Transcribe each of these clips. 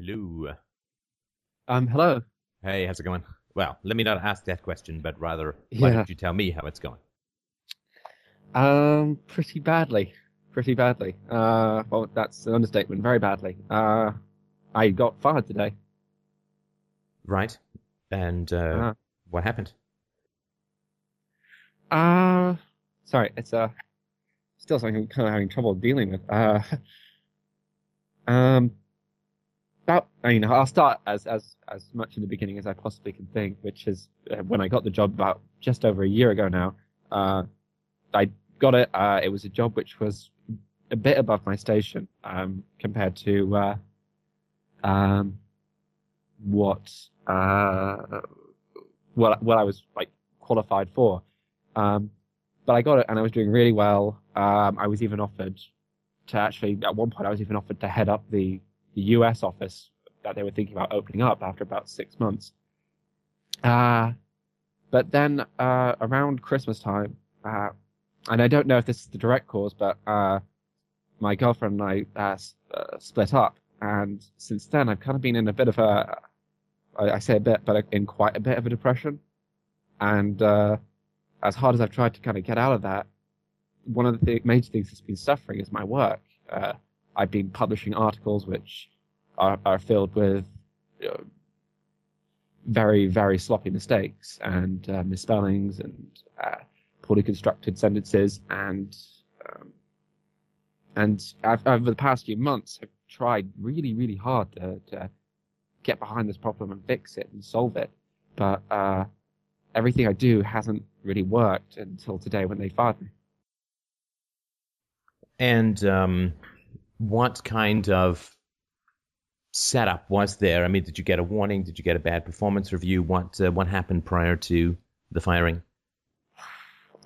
Hello. Um, hello. Hey, how's it going? Well, let me not ask that question, but rather, why Yeah. don't you tell me how it's going? Um, pretty badly. Pretty badly. Uh, well, that's an understatement. Very badly. Uh, I got fired today. Right. And uh, Uh, what happened? uh, sorry, it's, uh, still something I'm kind of having trouble dealing with. Uh, um, about, I mean, I'll start as, as, as much in the beginning as I possibly can think, which is uh, when I got the job about just over a year ago now. Uh, I got it. Uh, it was a job which was a bit above my station, um, compared to, uh, um, what, uh, what, what I was like qualified for. Um, but I got it and I was doing really well. Um, I was even offered to actually, at one point, I was even offered to head up the, the US office that they were thinking about opening up after about six months. Uh, but then, uh, around Christmas time, uh, and I don't know if this is the direct cause, but, uh, my girlfriend and I, uh, uh, split up. And since then, I've kind of been in a bit of a, I, I say a bit, but in quite a bit of a depression. And, uh, as hard as I've tried to kind of get out of that, one of the th- major things that's been suffering is my work. I've been publishing articles which are, are filled with you know, very, very sloppy mistakes and uh, misspellings and uh, poorly constructed sentences. And um, and I've, over the past few months, I've tried really, really hard to, to get behind this problem and fix it and solve it. But uh, everything I do hasn't really worked until today when they fired me. And um, what kind of setup was there? I mean, did you get a warning? Did you get a bad performance review? What uh, what happened prior to the firing?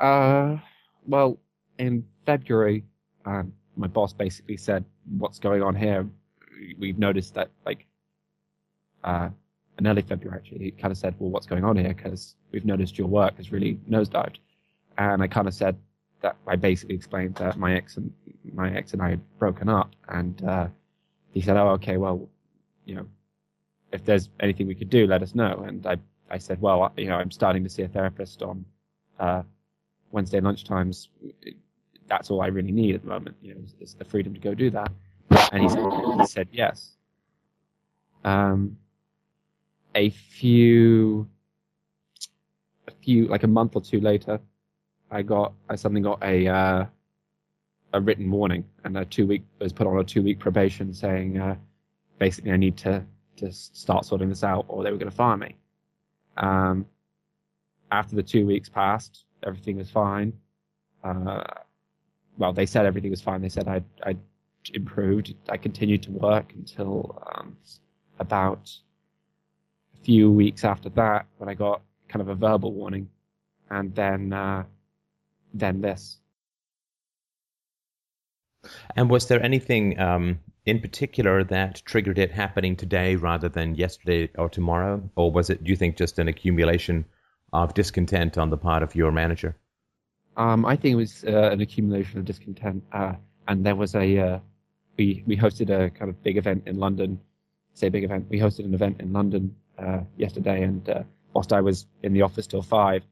Uh, well, in February, um, my boss basically said, "What's going on here?" We've noticed that, like, uh, in early February, actually, he kind of said, "Well, what's going on here?" Because we've noticed your work has really nosedived, and I kind of said that I basically explained that my ex and my ex and I had broken up, and uh, he said, "Oh, okay, well, you know, if there's anything we could do, let us know." And I, I said, "Well, you know, I'm starting to see a therapist on." Uh, Wednesday lunchtimes, that's all I really need at the moment. You know, is, the freedom to go do that. And he said, he said yes. Um, a few, a few, like a month or two later, I got, I suddenly got a, uh, a written warning and a two week, was put on a two week probation saying, uh, basically I need to, to start sorting this out or they were going to fire me. Um, after the two weeks passed, everything was fine. Uh, well, they said everything was fine. They said I'd, I'd improved. I continued to work until um, about a few weeks after that, when I got kind of a verbal warning, and then uh, then this. And was there anything um, in particular that triggered it happening today rather than yesterday or tomorrow, or was it? Do you think just an accumulation of discontent on the part of your manager? Um, I think it was uh, an accumulation of discontent, uh, and there was a uh, we we hosted a kind of big event in London. Say big event. We hosted an event in London uh, yesterday, and uh, whilst I was in the office till five,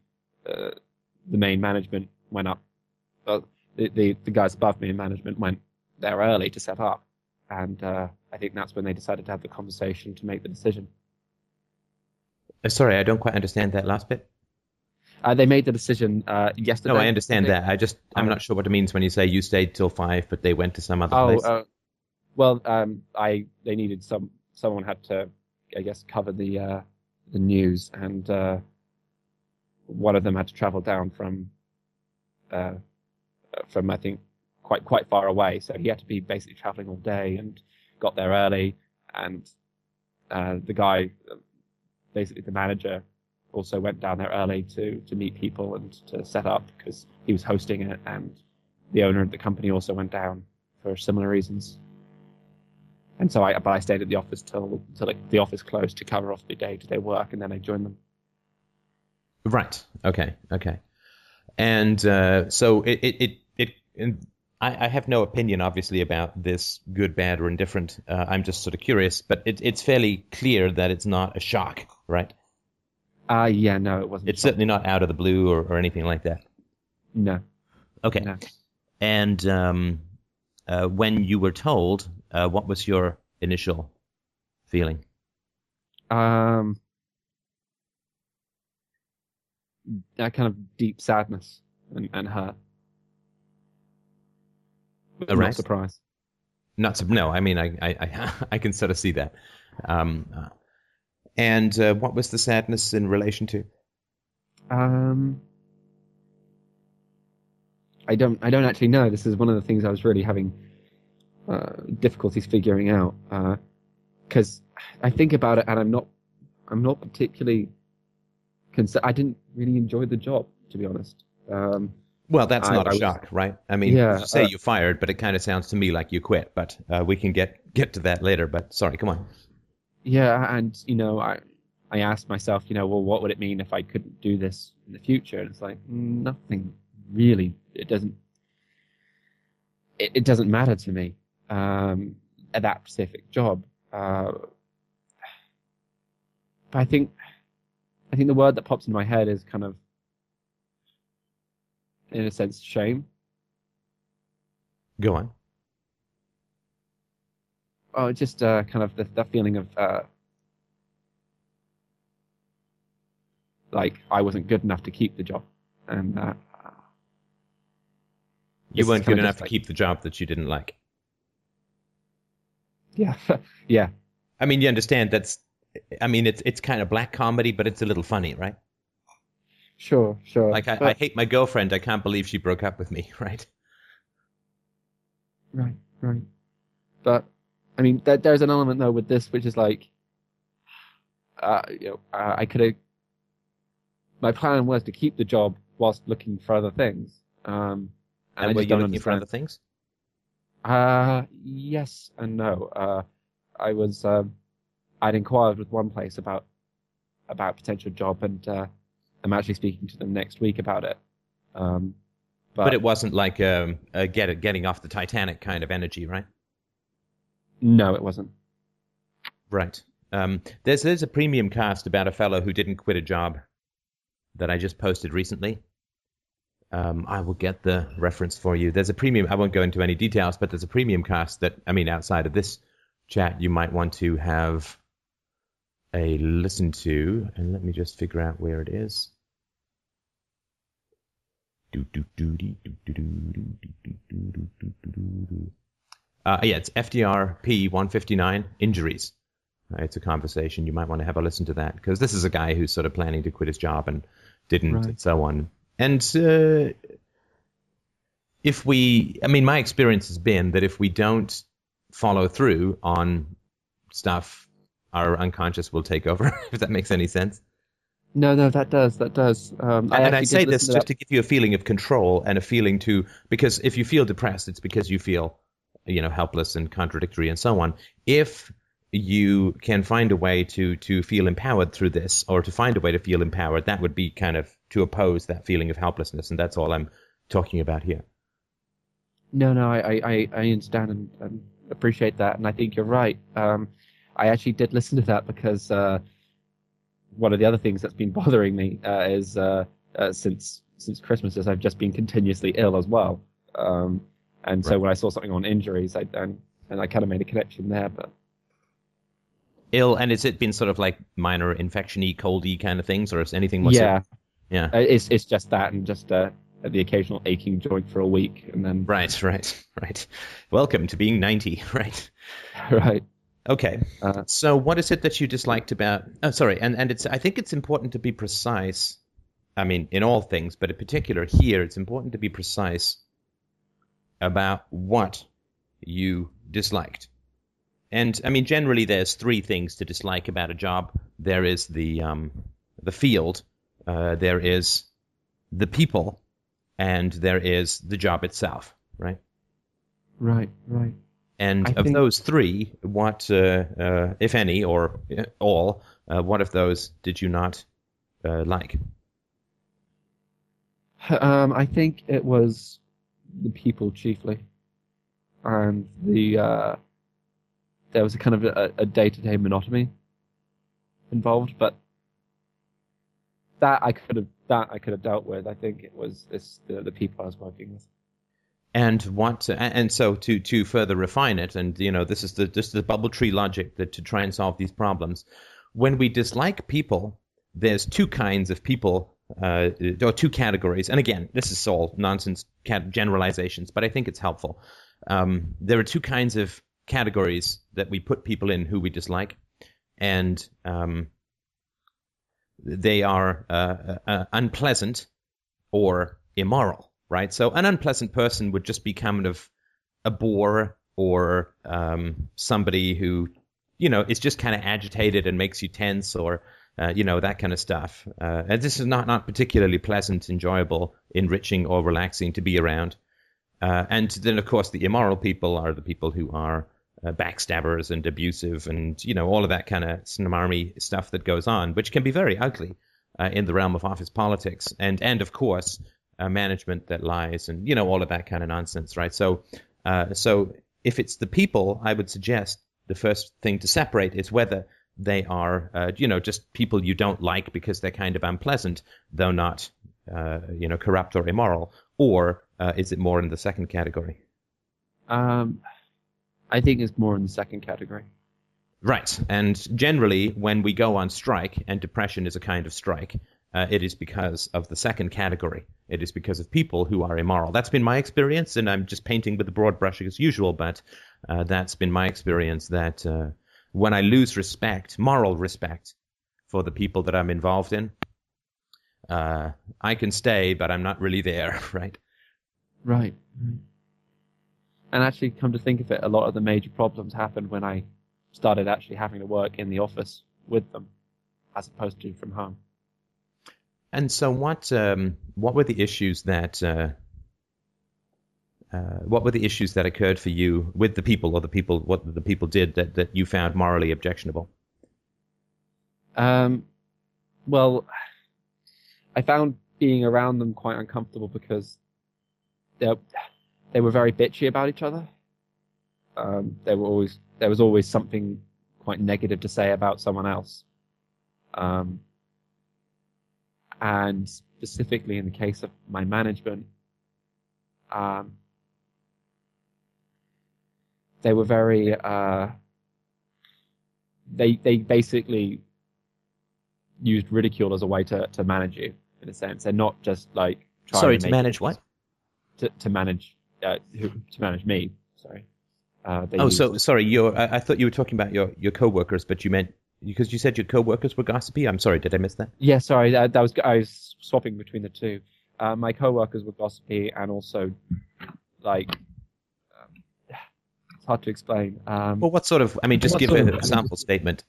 uh, the main management went up. Well, the, the the guys above me in management went there early to set up, and uh, I think that's when they decided to have the conversation to make the decision. Uh, sorry, I don't quite understand that last bit. Uh, they made the decision uh, yesterday. No, I understand that. I just I'm Oh. not sure what it means when you say you stayed till five, but they went to some other Oh, place. uh, well, um, I they needed some someone had to, I guess, cover the uh, the news, and uh, one of them had to travel down from, uh, from I think quite quite far away, so he had to be basically traveling all day, and got there early, and uh, the guy, basically the manager, also went down there early to to meet people and to set up because he was hosting it, and the owner of the company also went down for similar reasons. And so I, but I stayed at the office till till like, the office closed to cover off the day to day work, and then I joined them. Right. Okay. Okay. And uh, so it it it, it and I, I have no opinion, obviously, about this good, bad, or indifferent. Uh, I'm just sort of curious, but it, it's fairly clear that it's not a shock, right? Uh, yeah, no, it wasn't. It's certainly not out of the blue or, or anything like that. No. Okay. No. And um, uh, when you were told, uh, what was your initial feeling? Um, that kind of deep sadness and, and hurt. Right. Not surprise. Not so, no, I mean, I, I, I, I can sort of see that. Um, uh, and uh, what was the sadness in relation to? Um, I don't. I don't actually know. This is one of the things I was really having uh, difficulties figuring out because I think about it and I'm not. I'm not particularly. Cons- I didn't really enjoy the job, to be honest. Um, Well, that's I- not I a shock, right? I mean, Yeah, you say uh, you fired, but it kind of sounds to me like you quit. But uh, we can get get to that later. But sorry, come on. yeah, and you know, I I asked myself, you know, well, what would it mean if I couldn't do this in the future? And it's like nothing really. It doesn't. It, it doesn't matter to me. Um, at that specific job. Uh, but I think, I think the word that pops in my head is kind of, in a sense, shame. Go on. Oh, just uh, kind of the, the feeling of uh, like I wasn't good enough to keep the job, and uh, You weren't good enough to like- keep the job that you didn't like. Yeah, yeah, I mean, you understand that's. I mean, it's it's kind of black comedy, but it's a little funny, right? sure, sure. Like I, I hate my girlfriend. I can't believe she broke up with me, right? Right, right. But I mean, there, there's an element though with this, which is like, uh, you know, uh, I could have. My plan was to keep the job whilst looking for other things. Um, and, And, I were you looking for other things? Uh, yes and no. Uh, I was, um, I'd inquired with one place about, about a potential job and, uh, I'm actually speaking to them next week about it. Um, but, But, it wasn't like um, a get it, getting off the Titanic kind of energy, right? no, it wasn't. Right. Um, there's there's a premium cast about a fellow who didn't quit a job that I just posted recently. Um, I will get the reference for you. There's a premium. I won't go into any details, but there's a premium cast that I mean, outside of this chat, you might want to have a listen to, and let me just figure out where it is. Uh, yeah, it's FDRP 159 injuries. Uh, it's a conversation. You might want to have a listen to that because this is a guy who's sort of planning to quit his job and didn't, right. and so on. And uh, if we, I mean, my experience has been that if we don't follow through on stuff our unconscious will take over. if that makes any sense. No, no, that does, that does. Um, And, and I say this listen just to to give you a feeling of control and a feeling to because if you feel depressed, it's because you feel, you know, helpless and contradictory and so on. If you can find a way to to feel empowered through this, or to find a way to feel empowered, that would be kind of to oppose that feeling of helplessness, and that's all I'm talking about here. No, no, I, I, I- I understand and, and appreciate that, and I think you're right. Um, I actually did listen to that because uh, one of the other things that's been bothering me uh, is uh, uh, since since Christmas is I've just been continuously ill as well. Um, and so Right. when I saw something on injuries, I and, and I kind of made a connection there. But Ill, and has it been sort of like minor infection-y, coldy kind of things, or is anything yeah, yeah. uh, it's it's just that and just uh, the occasional aching joint for a week, and then Right, right, right. Welcome to being 90, right? right. Okay. Uh, So, what is it that you disliked about? Oh, sorry, and and it's. I think it's important to be precise. I mean, in all things, but in particular here, it's important to be precise about what you disliked. And I mean, generally, there's three things to dislike about a job. There is the um, the field, uh, there is the people, and there is the job itself. Right. right, right. And I of think- those three, what, uh, uh, if any, or uh, all, uh, what of those did you not uh, like? Um, I think it was the people chiefly. and the uh, there was a kind of a, a day-to-day monotony involved, but that I could have that I could have dealt with. I think it was this the, the people I was working with. And what and so to to further refine it, and you know this is the this is the bubble tree logic that to try and solve these problems. When we dislike people, there's two kinds of people uh, or two categories. And again, this is all nonsense generalizations, but I think it's helpful. Um, there are two kinds of categories that we put people in who we dislike, and um, they are uh, uh, uh, unpleasant or immoral, right? So an unpleasant person would just be kind of a bore or um, somebody who, you know, is just kind of agitated and makes you tense or uh, you know that kind of stuff. Uh, and this is not not particularly pleasant, enjoyable, enriching, or relaxing to be around. Uh, and then, of course, the immoral people are the people who are uh, backstabbers and abusive, and you know all of that kind of smarmy stuff that goes on, which can be very ugly uh, in the realm of office politics, and and of course, management that lies, and you know all of that kind of nonsense, right? So, so if it's the people, I would suggest the first thing to separate is whether they are, uh, you know, just people you don't like because they're kind of unpleasant, though not, uh, you know, corrupt or immoral? Or uh, is it more in the second category? Um, I think it's more in the second category. Right. And generally, when we go on strike, and depression is a kind of strike, uh, it is because of the second category. It is because of people who are immoral. That's been my experience, and I'm just painting with a broad brush as usual, but uh, that's been my experience that uh, when I lose respect, moral respect, for the people that I'm involved in, uh, I can stay, but I'm not really there, right? Right. And actually, come to think of it, a lot of the major problems happened when I started actually having to work in the office with them, as opposed to from home. And so, what um, what were the issues that uh, uh, what were the issues that occurred for you with the people or the people what the people did that, that you found morally objectionable? Um, well i found being around them quite uncomfortable because they they were very bitchy about each other. Um, were always there was always something quite negative to say about someone else. Um, and specifically in the case of my management um, they were very uh, they they basically used ridicule as a way to, to manage you in a sense. They're not just like sorry to, to manage what to to manage uh, to manage me. Sorry. Uh, oh, used... so sorry. Your I, I, thought you were talking about your your coworkers, but you meant because you said your co-workers were gossipy. I'm sorry, did I miss that? Yeah, sorry. That, that was I was swapping between the two. Uh, my coworkers were gossipy and also like it's hard to explain. Um, well, what sort of? I mean, just give a, a sample statement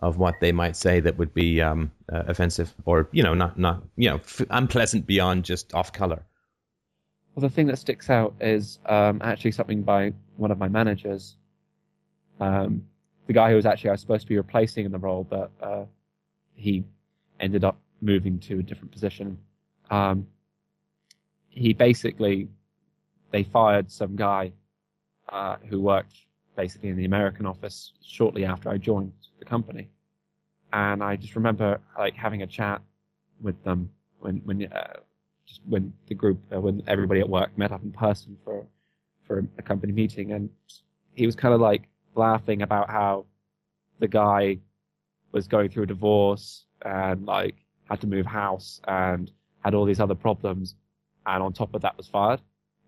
of what they might say that would be um, uh, offensive, or you know, not not you know, f- unpleasant beyond just off color. Well, the thing that sticks out is um, actually something by one of my managers. Um, the guy who was actually I was supposed to be replacing in the role, but uh, he ended up moving to a different position. Um, he basically they fired some guy uh, who worked basically in the American office shortly after I joined the company. And I just remember like having a chat with them when when uh, just when the group uh, when everybody at work met up in person for for a company meeting, and he was kind of like laughing about how the guy was going through a divorce and like had to move house and had all these other problems, and on top of that was fired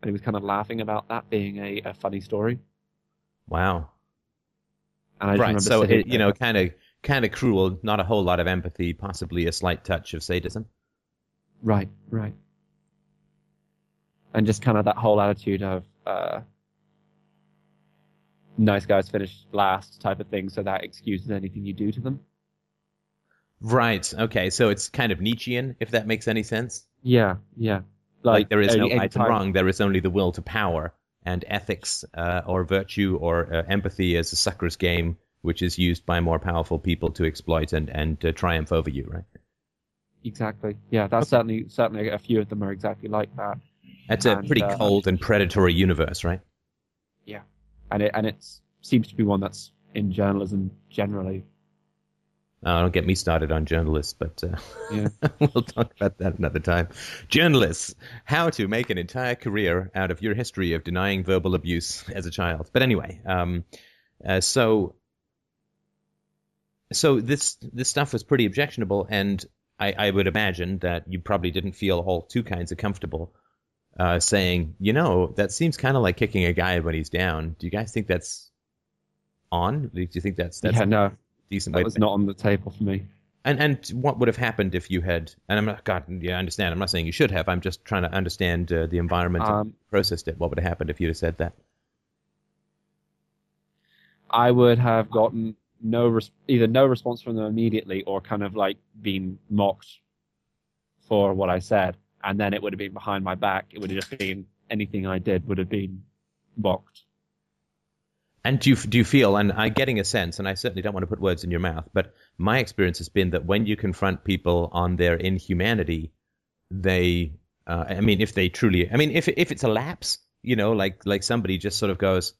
and he was kind of laughing about that being a, a funny story. Wow. right. So it, you know, kind of kind of cruel, not a whole lot of empathy, possibly a slight touch of sadism. Right. Right. And just kind of that whole attitude of uh, nice guys finish last type of thing, so that excuses anything you do to them. Right. Okay. So it's kind of Nietzschean, if that makes any sense. Yeah. Yeah. Like, like there is no right and wrong. There is only the will to power, and ethics uh, or virtue or uh, empathy as a sucker's game, which is used by more powerful people to exploit and and uh, triumph over you, right? Exactly. Yeah, that's okay. certainly certainly a few of them are exactly like that. That's and, a pretty uh, cold and predatory universe, right? yeah, and it and it seems to be one that's in journalism generally. Oh, don't get me started on journalists, but uh, Yeah. we'll talk about that another time. Journalists, how to make an entire career out of your history of denying verbal abuse as a child. But anyway, um, uh, so so this this stuff was pretty objectionable, and I, I would imagine that you probably didn't feel all two kinds of comfortable uh, saying, you know, that seems kind of like kicking a guy when he's down. Do you guys think that's on? Do you think that's that's yeah, no, decent that was not on the table for me. and and what would have happened if you had? And I'm not God, yeah, I understand. I'm not saying you should have. I'm just trying to understand uh, the environment and Um, processed it. What would have happened if you'd have said that? I would have gotten no res- either no response from them immediately or kind of like being mocked for what I said, and then it would have been behind my back. It would have just been anything I did would have been mocked. And do you, do you feel, and I'm getting a sense, and I certainly don't want to put words in your mouth, but my experience has been that when you confront people on their inhumanity, they, uh, I mean, if they truly, I mean, if if it's a lapse, you know, like like somebody just sort of goes,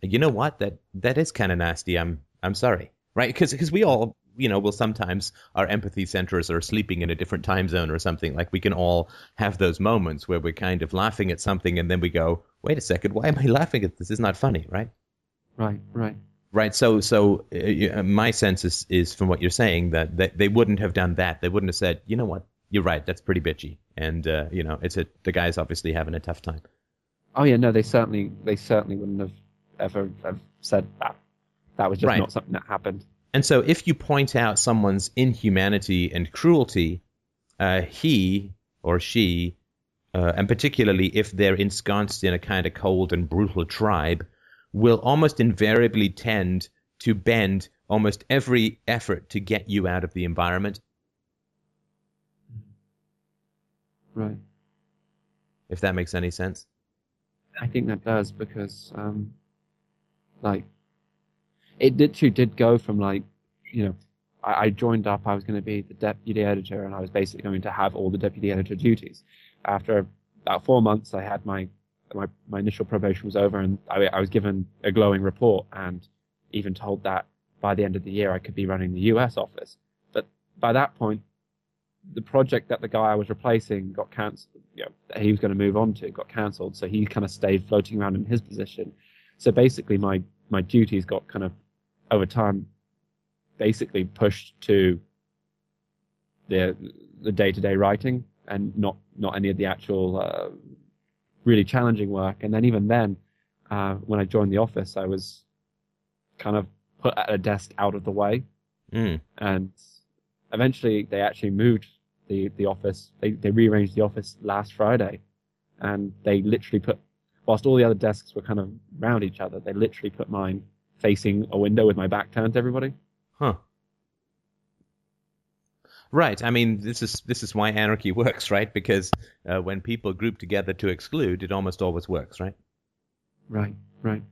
you know what, that that is kind of nasty. I'm I'm sorry, right? Because because we all, you know, well, sometimes our empathy centers are sleeping in a different time zone or something. Like we can all have those moments where we're kind of laughing at something, and then we go, wait a second, why am I laughing at this? This is not funny, right? Right, right. Right. So, so uh, my sense is, is from what you're saying that, that they wouldn't have done that. They wouldn't have said, you know what, you're right. That's pretty bitchy. And, uh, you know, it's a, the guy's obviously having a tough time. Oh yeah, no, they certainly they certainly wouldn't have ever have said that. That was just Right. not something that happened. And so if you point out someone's inhumanity and cruelty, uh, he or she, uh, and particularly if they're ensconced in a kind of cold and brutal tribe, will almost invariably tend to bend almost every effort to get you out of the environment. Right. If that makes any sense. I think that does because, um, like, it literally did go from like, you know, I, I joined up. I was going to be the deputy editor, and I was basically going to have all the deputy editor duties. After about four months, I had my my my initial probation was over, and I, I was given a glowing report, and even told that by the end of the year I could be running the U.S. office. But by that point, the project that the guy I was replacing got cancelled. You know, that he was going to move on to got cancelled, so he kind of stayed floating around in his position. So basically, my my duties got kind of over time, basically pushed to the the day to day writing and not not any of the actual uh, really challenging work. And then even then, uh, when I joined the office, I was kind of put at a desk out of the way Mm. and eventually they actually moved the the office. They they rearranged the office last Friday, and they literally put whilst all the other desks were kind of round each other, they literally put mine facing a window with my back turned to everybody. Huh. Right. I mean, this is this is why anarchy works, right? Because uh, when people group together to exclude, it almost always works, right? Right, right.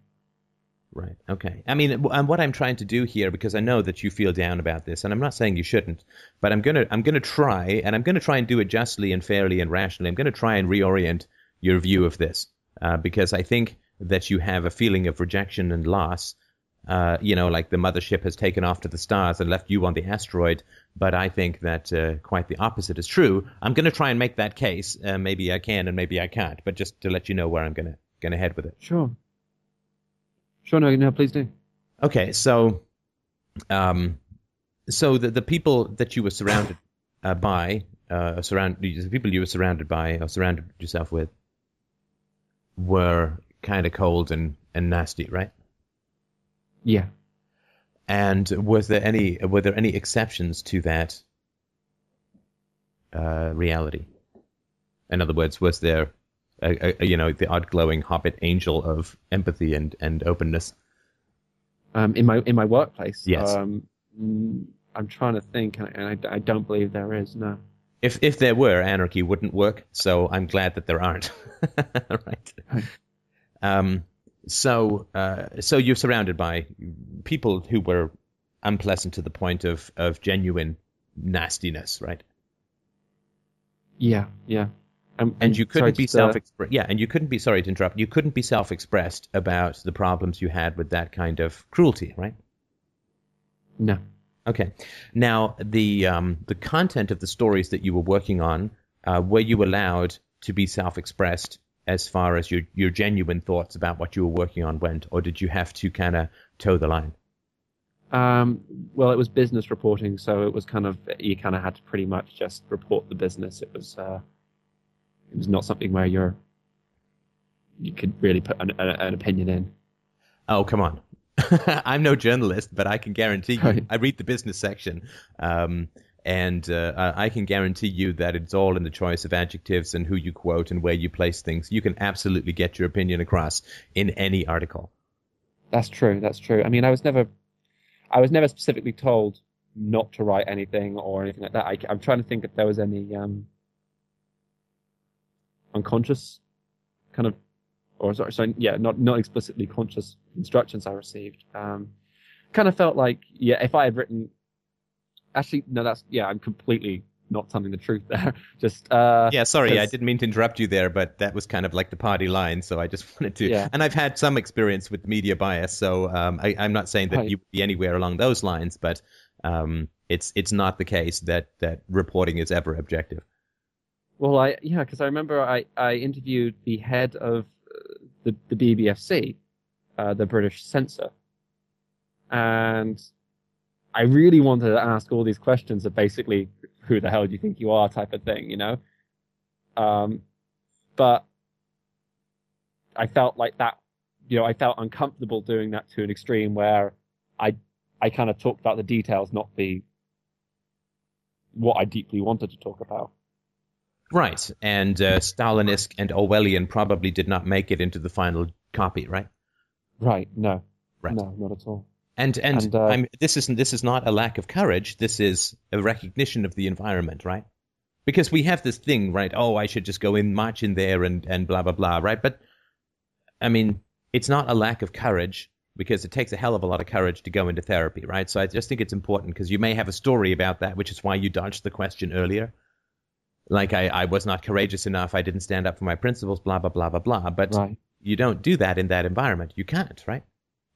Right. Okay. I mean, and what I'm trying to do here, because I know that you feel down about this, and I'm not saying you shouldn't, but I'm gonna I'm gonna try, and I'm gonna try and do it justly and fairly and rationally. I'm gonna try and reorient your view of this, uh, because I think that you have a feeling of rejection and loss. Uh, you know, like the mothership has taken off to the stars and left you on the asteroid. But I think that uh, quite the opposite is true. I'm going to try and make that case. Uh, maybe I can and maybe I can't. But just to let you know where I'm going to going to head with it. Sure. Sure, no, no, please do. Okay, so, um, so the the people that you were surrounded uh, by, uh, surround the people you were surrounded by or surrounded yourself with, were kind of cold and and nasty, right? Yeah. And was there any were there any exceptions to that uh, reality? In other words, was there, a, a, you know, the odd glowing hobbit angel of empathy and and openness? Um, in my in my workplace. Yes. Um, I'm trying to think, and I, I don't believe there is. No. If if there were, anarchy wouldn't work. So I'm glad that there aren't. Right. Um. So uh. So you're surrounded by people who were unpleasant to the point of of genuine nastiness, right? Yeah, yeah. Um, And you couldn't be just, uh, yeah, and you couldn't be sorry to interrupt. You couldn't be self-expressed about the problems you had with that kind of cruelty, right? No. Okay. Now, the um, the content of the stories that you were working on, uh, were you allowed to be self-expressed as far as your your genuine thoughts about what you were working on went, or did you have to kind of toe the line? Um, well, it was business reporting, so it was kind of you kind of had to pretty much just report the business. It was uh, it was not something where you're you could really put an, an, an opinion in. Oh, come on. I'm no journalist, but I can guarantee you, I read the business section, um, and uh, I can guarantee you that it's all in the choice of adjectives and who you quote and where you place things. You can absolutely get your opinion across in any article. That's true. That's true. I mean, I was never, I was never specifically told not to write anything or anything like that. I, am trying to think if there was any um, unconscious kind of, or sorry, sorry, yeah, not not explicitly conscious instructions I received. Um, kind of felt like, yeah, if I had written, actually, no, that's yeah, I'm completely not telling the truth there. Just uh, Yeah, sorry, I didn't mean to interrupt you there, but that was kind of like the party line, so I just wanted to. Yeah. And I've had some experience with media bias, so um, I, I'm not saying that Right. you would be anywhere along those lines, but um, it's it's not the case that that reporting is ever objective. Well, I yeah, because I remember I, I interviewed the head of uh, the the BBFC, uh, the British censor, and I really wanted to ask all these questions of basically who the hell do you think you are type of thing, you know. Um, but I felt like that, you know, I felt uncomfortable doing that to an extreme where I I kind of talked about the details, not the what I deeply wanted to talk about. Right, and uh, Stalinist and Orwellian probably did not make it into the final copy, right? Right. No. Right. No, not at all. And and, And, uh, I'm, this isn't this is not a lack of courage. This is a recognition of the environment, right? Because we have this thing, right? Oh, I should just go in, march in there, and and blah blah blah, right? But I mean, it's not a lack of courage because it takes a hell of a lot of courage to go into therapy, right? So I just think it's important because you may have a story about that, which is why you dodged the question earlier. Like I, I was not courageous enough. I didn't stand up for my principles. Blah blah blah blah blah. But Right. you don't do that in that environment. You can't, right?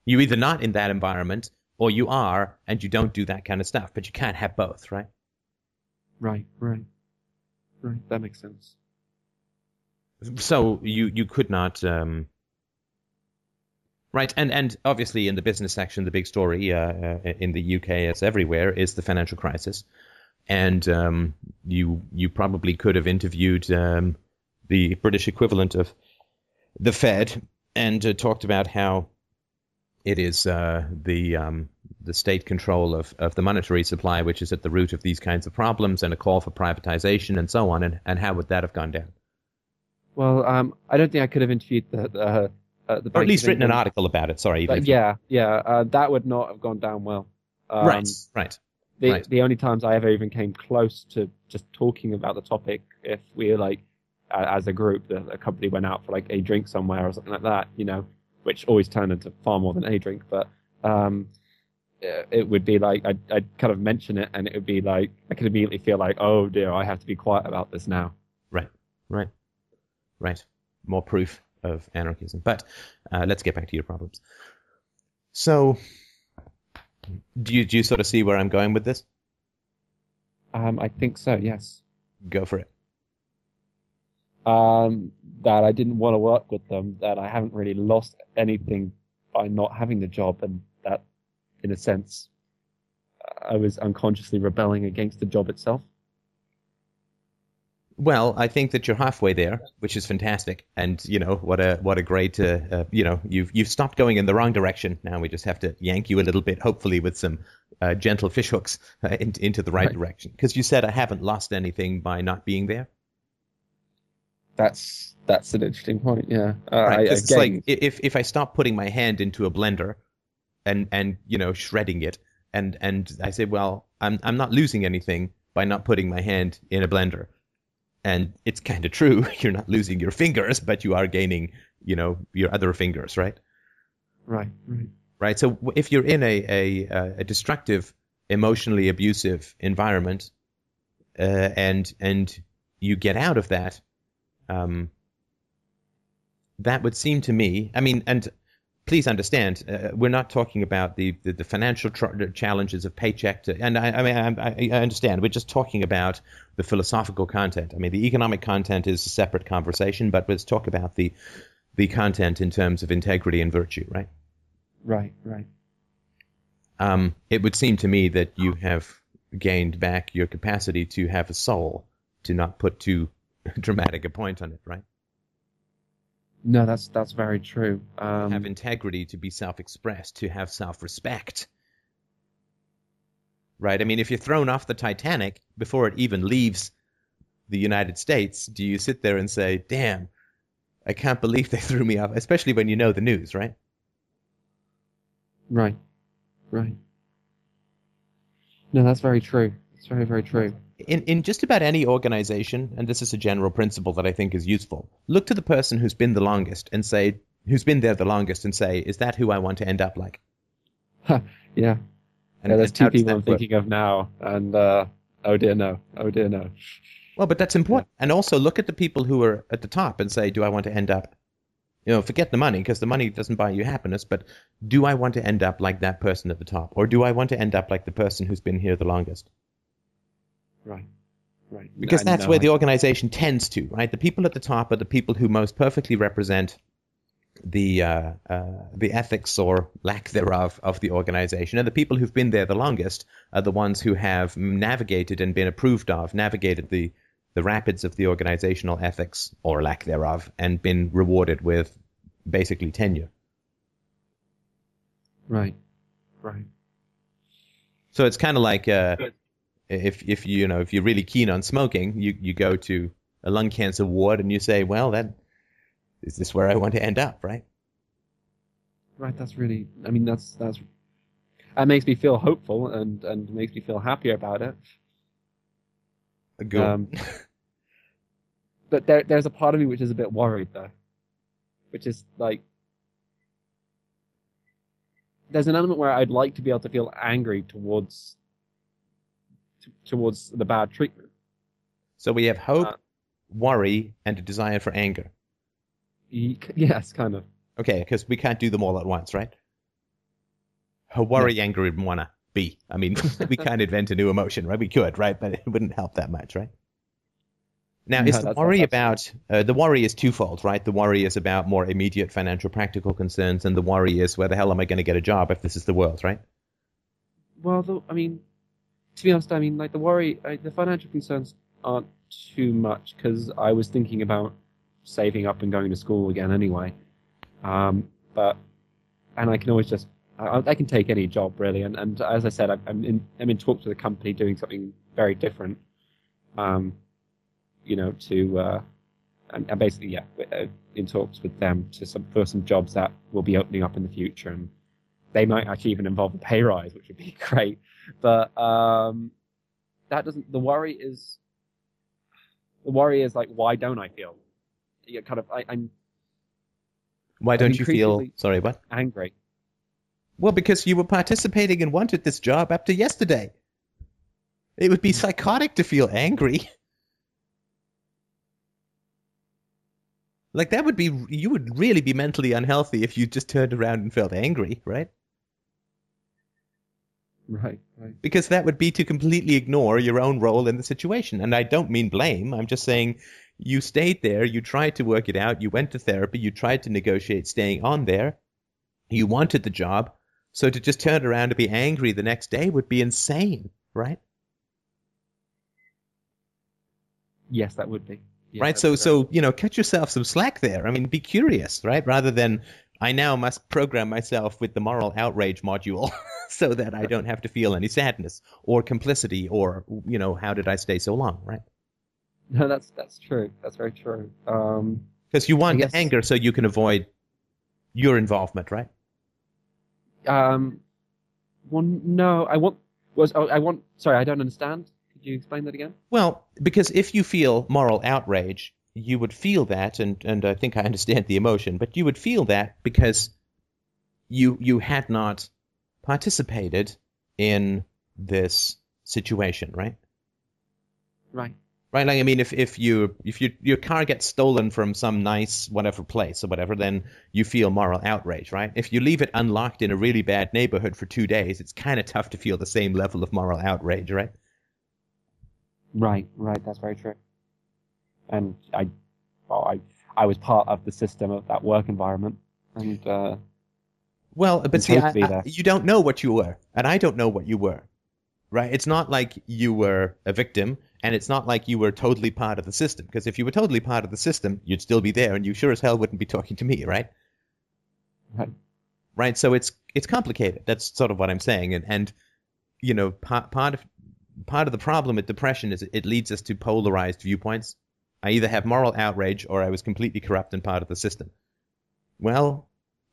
You either not in that environment or you are and you don't do that kind of stuff, but you can't have both, right? Right. Right. Right. That makes sense. So you you could not um Right, and and obviously in the business section, the big story uh, uh, in the UK, as everywhere, is the financial crisis, and um, you you probably could have interviewed um, the British equivalent of the Fed and uh, talked about how it is uh, the um, the state control of, of the monetary supply which is at the root of these kinds of problems, and a call for privatization and so on, and, and how would that have gone down? Well, um, I don't think I could have interviewed the the, uh, the Or at least written an article about it. Sorry, even But yeah, yeah, uh, that would not have gone down well. Um, right, right. The right. the only times I ever even came close to just talking about the topic, if we were like, uh, as a group, the, the company went out for like a drink somewhere or something like that, you know, which always turned into far more than a drink. But um, it it would be like I'd, I'd kind of mention it, and it would be like I could immediately feel like, oh dear, I have to be quiet about this now. Right, right, right. More proof of anarchism. But uh, let's get back to your problems. So, do you do you sort of see where I'm going with this? Um, I think so. Yes. Go for it. Um, that I didn't want to work with them, that I haven't really lost anything by not having the job, and that, in a sense, I was unconsciously rebelling against the job itself. Well, I think that you're halfway there, which is fantastic, and you know what a what a great uh, uh, you know you've you've stopped going in the wrong direction. Now we just have to yank you a little bit, hopefully with some uh, gentle fishhooks uh, in, into the right, Right. direction. Because you said I haven't lost anything by not being there. That's that's an interesting point. Yeah, uh, Right, I, 'cause it's again, like if if I stop putting my hand into a blender and and you know shredding it and and I say well I'm I'm not losing anything by not putting my hand in a blender. And it's kind of true you're not losing your fingers but you are gaining you know your other fingers right? Right, right, right so if you're in a a, uh, a destructive emotionally abusive environment uh, and and you get out of that um, that would seem to me. I mean, and please understand, uh, we're not talking about the the, the financial tr- challenges of paycheck. To, and I, I mean, I, I, understand. We're just talking about the philosophical content. I mean, the economic content is a separate conversation, but let's talk about the the content in terms of integrity and virtue, right? Right, right. Um, it would seem to me that you have gained back your capacity to have a soul, to not put too dramatic a point on it, right? No, that's that's very true. Um, have integrity to be self-expressed, to have self-respect. Right? I mean, if you're thrown off the Titanic before it even leaves the United States, do you sit there and say, "Damn, I can't believe they threw me off," especially when you know the news, right? Right. Right. No, that's very true. It's very, very true in, in just about any organization, and this is a general principle that I think is useful, look to the person who's been the longest and say, who's been there the longest and say, is that who I want to end up like? yeah. And, yeah, there's two people I'm thinking of now, and uh, oh dear no, oh dear no. Well, but that's important. Yeah. And also look at the people who are at the top and say, do I want to end up? You know, forget the money because the money doesn't buy you happiness, but do I want to end up like that person at the top? Or do I want to end up like the person who's been here the longest? Right. Right. Because that's where the organization tends to, right? The people at the top are the people who most perfectly represent the uh, uh, the ethics or lack thereof of the organization, and the people who've been there the longest are the ones who have navigated and been approved of, navigated the the rapids of the organizational ethics or lack thereof, and been rewarded with basically tenure. Right. Right. So it's kind of like uh, if if you, know if you're really keen on smoking, you you go to a lung cancer ward and you say, well, that is this where I want to end up, right? Right. That's really. I mean, that's that's that makes me feel hopeful and and makes me feel happier about it. Good. Um, but there there's a part of me which is a bit worried though, which is like there's an element where I'd like to be able to feel angry towards towards the bad treatment. So we have hope, uh, worry, and a desire for anger. Yes, kind of. Okay, because we can't do them all at once, right? worry, yeah. anger, and wanna be. I mean, we can't invent a new emotion, right? We could, right? But it wouldn't help that much, right? Now, no, is the worry about uh, the worry is twofold, right? The worry is about more immediate financial, practical concerns, and the worry is where the hell am I going to get a job if this is the world, right? Well, the, I mean, to be honest, I mean, like the worry, I, the financial concerns aren't too much because I was thinking about saving up and going to school again anyway. Um, but and I can always just I, I, can take any job really, and, and as I said, I'm in I'm in talks with a company doing something very different. Um, you know, to uh, I'm, I'm basically yeah uh, in talks with them to some for some jobs that will be opening up in the future, and they might actually even involve a pay rise, which would be great. But um, that doesn't. The worry is the worry is like, why don't I feel? You kind of, I, am Why don't you feel? Sorry, what? Angry. Well, because you were participating and wanted this job up to yesterday. It would be psychotic to feel angry. Like that would be you would really be mentally unhealthy if you just turned around and felt angry, right? Right, right. Because that would be to completely ignore your own role in the situation. And I don't mean blame. I'm just saying you stayed there, you tried to work it out, you went to therapy, you tried to negotiate staying on there, you wanted the job. So to just turn around and be angry the next day would be insane, right? Yes, that would be. Yes, right. So, so you know, cut yourself some slack there. I mean, be curious, right? Rather than I now must program myself with the moral outrage module so that I don't have to feel any sadness or complicity or, you know, how did I stay so long, right? No, that's that's true. That's very true. Because um, you want guess, anger so you can avoid your involvement, right? Um, well, no, I want was oh, I want. Sorry, I don't understand. Could you explain that again? Well, because if you feel moral outrage, you would feel that, and, and I think I understand the emotion, but you would feel that because you you had not participated in this situation, right? Right. Right, like I mean, if, if you if you, your car gets stolen from some nice whatever place or whatever, then you feel moral outrage, right? If you leave it unlocked in a really bad neighborhood for two days, it's kind of tough to feel the same level of moral outrage, right? Right, right. That's very true. And I, well, I, I was part of the system of that work environment, and uh, Well, but see, I, I- you don't know what you were, and I don't know what you were, right? It's not like you were a victim, and it's not like you were totally part of the system. Because if you were totally part of the system, you'd still be there, and you sure as hell wouldn't be talking to me, right? Right. Right. So it's it's complicated. That's sort of what I'm saying, and and you know, part part of part of the problem with depression is it leads us to polarized viewpoints. I either have moral outrage or I was completely corrupt and part of the system. Well,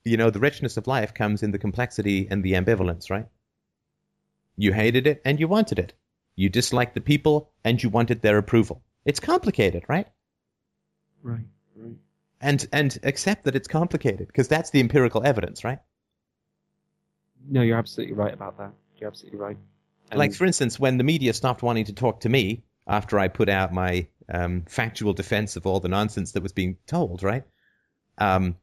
you know, the richness of life comes in the complexity and the ambivalence, right? You hated it and you wanted it. You disliked the people and you wanted their approval. It's complicated, right? right, right. And and accept that it's complicated because that's the empirical evidence, right? No, you're absolutely right about that. You're absolutely right. And- like for instance, when the media stopped wanting to talk to me after I put out my um, factual defense of all the nonsense that was being told, right? Um,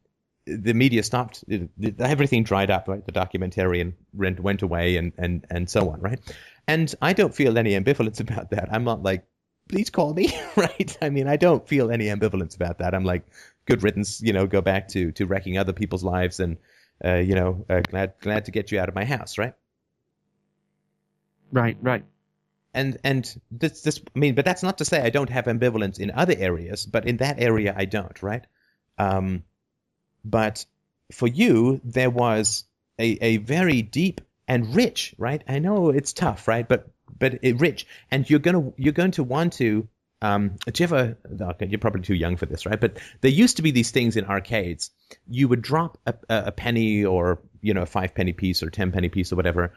the media stopped. It, it- everything dried up. Right, the documentarian went, went away, and and and so on, right? And I don't feel any ambivalence about that. I'm not like, please call me, right? I mean, I don't feel any ambivalence about that. I'm like, good riddance, you know, go back to to wrecking other people's lives, and uh, you know, uh, glad glad to get you out of my house, right? right, right. And and this this I mean, but that's not to say I don't have ambivalence in other areas, but in that area I don't, right? Um, but for you, there was a a very deep and rich, right? I know it's tough, right? But but it rich, and you're gonna you're going to want to. Um, do you ever? Okay, you're probably too young for this, right? But there used to be these things in arcades. You would drop a, a a penny or you know a five penny piece or ten penny piece or whatever,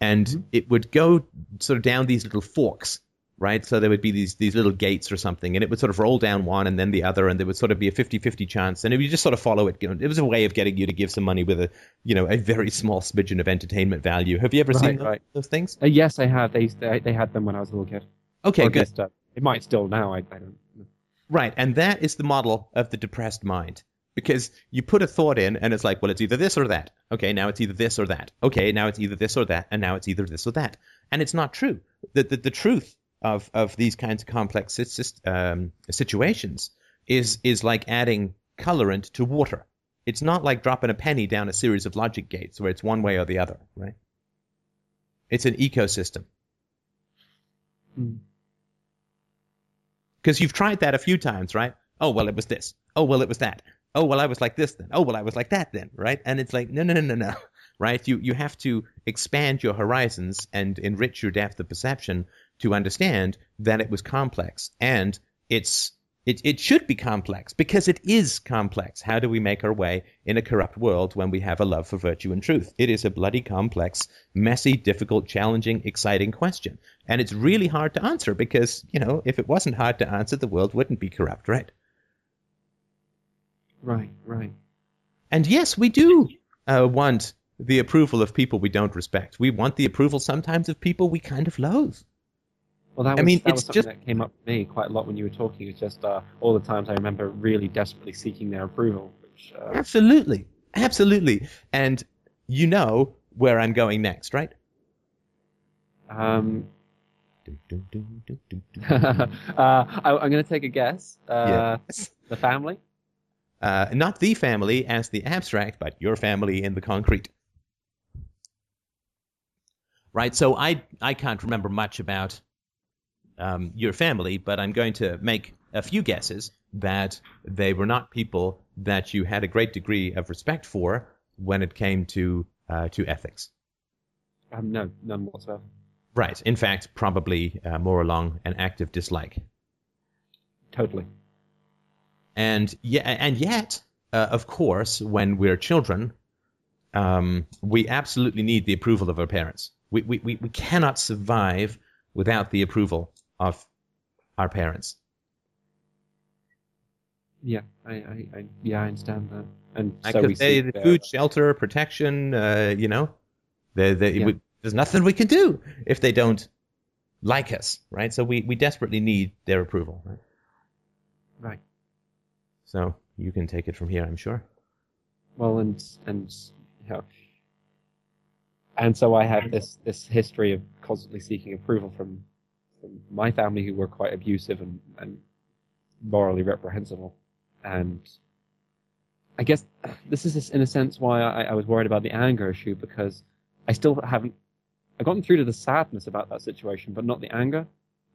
and it would go sort of down these little forks, right? So there would be these these little gates or something, and it would sort of roll down one and then the other, and there would sort of be a 50-50 chance, and it would just sort of follow it. You know, it was a way of getting you to give some money with a you know a very small smidgen of entertainment value. Have you ever seen Right, those, those things? Uh, yes, I have. They, to- they had them when I was a little kid. Okay, Or good. uh, it might still now. I, I don't. know. Right, and that is the model of the depressed mind. Because you put a thought in, and it's like, well, it's either this or that. Okay, now it's either this or that. Okay, now it's either this or that, and now it's either this or that. And it's not true. The the, the truth of of these kinds of complex um, situations is is like adding colorant to water. It's not like dropping a penny down a series of logic gates where it's one way or the other, right? It's an ecosystem. Mm. Because you've tried that a few times, right? Oh, well, it was this. Oh, well, it was that. Oh, well, I was like this then. Oh, well, I was like that then, right? And it's like, no, no, no, no, no, right? You, you have to expand your horizons and enrich your depth of perception to understand that it was complex. And it's, it, it should be complex because it is complex. How do we make our way in a corrupt world when we have a love for virtue and truth? It is a bloody complex, messy, difficult, challenging, exciting question. And it's really hard to answer because, you know, if it wasn't hard to answer, the world wouldn't be corrupt, right? Right, right. And yes, we do uh, want the approval of people we don't respect. We want the approval sometimes of people we kind of loathe. Well, that was, I mean, that was something just- that came up for me quite a lot when you were talking. It's just uh, all the times I remember really desperately seeking their approval. Which, uh, Absolutely. Absolutely. And you know where I'm going next, right? um, uh, I, I'm going to take a guess. Uh, Yes. The family. Uh, not the family as the abstract, but your family in the concrete. Right. So I I can't remember much about um, your family, but I'm going to make a few guesses that they were not people that you had a great degree of respect for when it came to uh, to ethics. Um, no, none whatsoever. Right. In fact, probably uh, more along an active dislike. Totally. And yeah, and yet, uh, of course, when we're children, um, we absolutely need the approval of our parents. We, we, we, we cannot survive without the approval of our parents. Yeah, I, I, I yeah, I understand that. And I so say see the food, shelter, protection. Uh, you know, the, the, Yeah. we, there's nothing we can do if they don't like us, right? So we, we desperately need their approval, right? Right. So you can take it from here, I'm sure. Well, and and know, and so I have this this history of constantly seeking approval from from my family, who were quite abusive and and morally reprehensible, and I guess this is in a sense why I, I was worried about the anger issue because I still haven't I've gotten through to the sadness about that situation, but not the anger,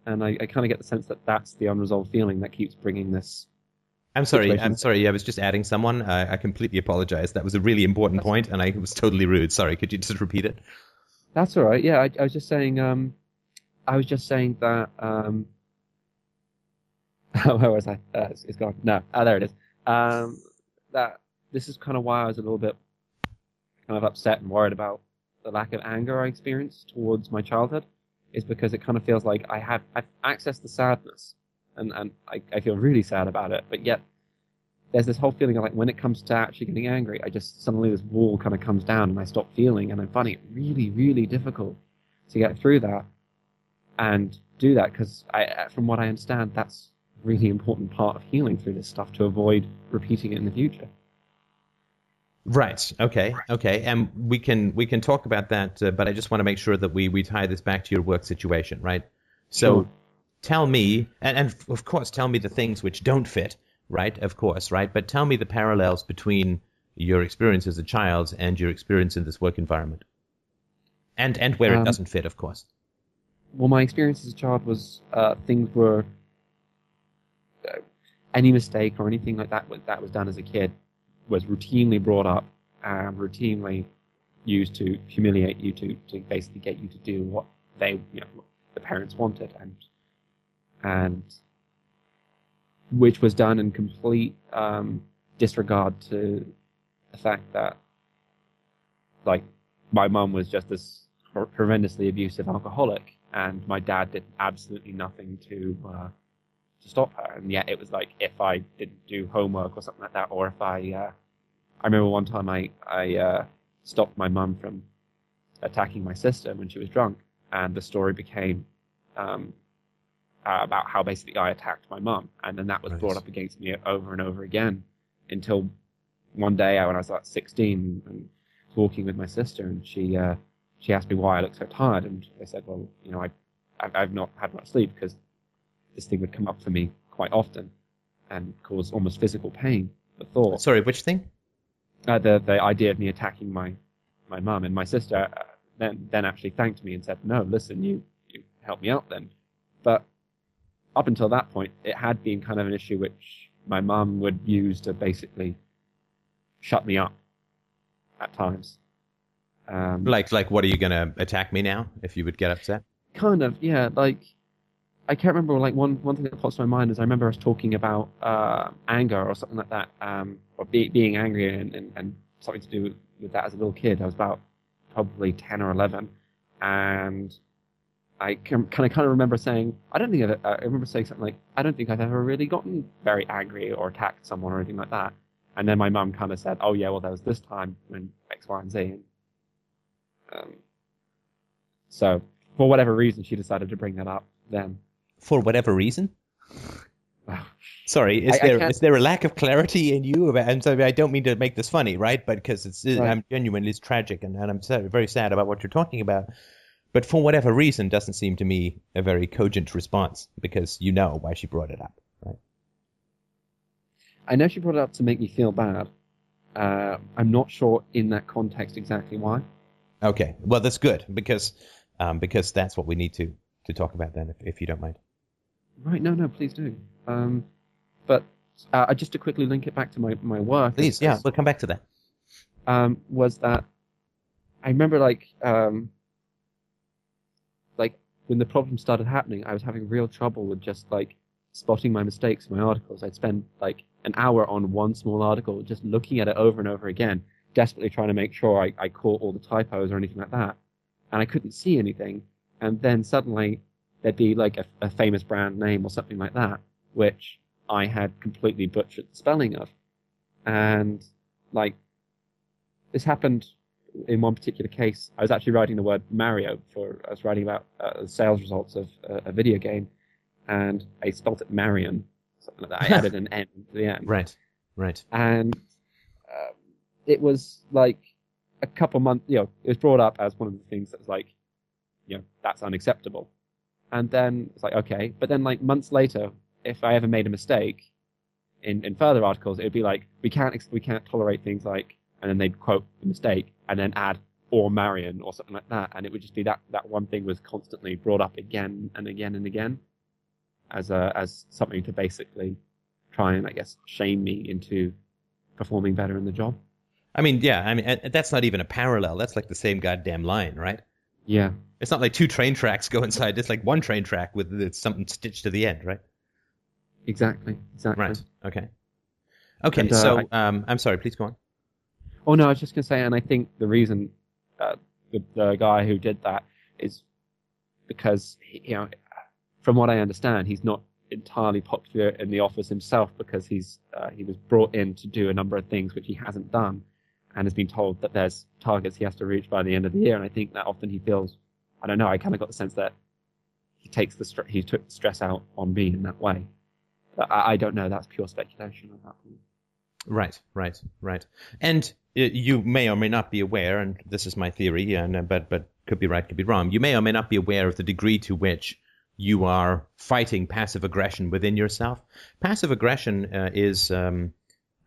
and I, I kind of get the sense that that's the unresolved feeling that keeps bringing this I'm sorry. I'm sorry. I was just adding someone. I, I completely apologize. That was a really important point, and I was totally rude. Sorry. Could you just repeat it? That's all right. Yeah, I, I was just saying. Um, I was just saying that. Um, where was I? Uh, it's, it's gone. No, ah, there it is. Um, that this is kind of why I was a little bit kind of upset and worried about the lack of anger I experienced towards my childhood, is because it kind of feels like I have I've accessed the sadness, and and I, I feel really sad about it, but yet there's this whole feeling of like when it comes to actually getting angry, I just suddenly this wall kind of comes down and I stop feeling, and I'm finding it really, really difficult to get through that and do that because I, from what I understand, that's a really important part of healing through this stuff to avoid repeating it in the future. Right. Okay. Okay. And we can we can talk about that, uh, but I just want to make sure that we we tie this back to your work situation, right? So, Sure. Tell me, and, and of course, tell me the things which don't fit, right? Of course, right? But tell me the parallels between your experience as a child and your experience in this work environment, and and where it Um, doesn't fit, of course. well, my experience as a child was uh, things were uh, any mistake or anything like that that was done as a kid was routinely brought up and routinely used to humiliate you to, to basically get you to do what they you know the parents wanted and and which was done in complete um, disregard to the fact that like my mum was just this horrendously abusive alcoholic, and my dad did absolutely nothing to uh, to stop her. And yet, it was like if I didn't do homework or something like that, or if I, uh, I remember one time I I uh, stopped my mum from attacking my sister when she was drunk, and the story became um, uh, about how basically I attacked my mum, and then that was brought up against me over and over again until one day when I was like 16 and was walking with my sister, and she uh, she asked me why I looked so tired, and I said, well, you know, I I've, I've not had much sleep because this thing would come up for me quite often and cause almost physical pain. The thought, Sorry, which thing? uh, the the idea of me attacking my my mum and my sister uh, then then actually thanked me and said, no, listen, you you helped me out then, but up until that point, it had been kind of an issue which my mum would use to basically shut me up at times. Um, Like like, what are you gonna attack me now if you would get upset? kind of yeah like i can't remember like one one thing that pops to my mind is i remember us talking about uh anger or something like that um or be, being angry and, and and something to do with, with that as a little kid i was about probably 10 or 11 and i can kind of kind of remember saying i don't think I've, i remember saying something like i don't think i've ever really gotten very angry or attacked someone or anything like that and then my mum kind of said oh yeah well there was this time when x y and z and um so for whatever reason, she decided to bring that up then. For whatever reason. Sorry, is I- I there can't- is there a lack of clarity in you? About, and so I don't mean to make this funny, right? But because it's Right. I'm genuinely it's tragic, and, and I'm very sad about what you're talking about. But for whatever reason, doesn't seem to me a very cogent response because you know why she brought it up, right? I know she brought it up to make me feel bad. Uh, I'm not sure in that context exactly why. Okay, well that's good because um, because that's what we need to to talk about then, if, if you don't mind. Right? No, no, please do. Um, but uh, just to quickly link it back to my, my work. Please, yeah, we'll come back to that. um, was that I remember like um, like when the problem started happening, I was having real trouble with just like spotting my mistakes in my articles. I'd spend like an hour on one small article, just looking at it over and over again, desperately trying to make sure I, I caught all the typos or anything like that, and I couldn't see anything. And then suddenly there'd be like a, a famous brand name or something like that, which I had completely butchered the spelling of, and like this happened in one particular case, I was actually writing the word Mario for I was writing about uh, sales results of uh, a video game, and I spelt it Marion, something like that. I added an N to the end. Right. Right. And um, it was like a couple months. You know, it was brought up as one of the things that was like, you know, that's unacceptable. And then it's like okay, but then like months later, if I ever made a mistake in, in further articles, it would be like we can't we can't tolerate things like, and then they'd quote the mistake and then add or Marion or something like that, and it would just be that that one thing was constantly brought up again and again and again as a as something to basically try and I guess shame me into performing better in the job. I mean, yeah, I mean that's not even a parallel. That's like the same goddamn line, right? Yeah. It's not like two train tracks go inside. It's like one train track with something stitched to the end, right? Exactly. Exactly. Right. Okay. Okay. And, uh, so, um, I'm sorry. Please go on. Oh no, I was just gonna say, and I think the reason uh, the the guy who did that is because he, you know, from what I understand, he's not entirely popular in the office himself because he's uh, he was brought in to do a number of things which he hasn't done, and has been told that there's targets he has to reach by the end of the year. And I think that often he feels, I don't know, I kind of got the sense that he takes the str- he took the stress out on me in that way. But I, I don't know. That's pure speculation on that point. Right, right, right. And uh, you may or may not be aware, and this is my theory, and uh, but but could be right, could be wrong. You may or may not be aware of the degree to which you are fighting passive aggression within yourself. Passive aggression uh, is um,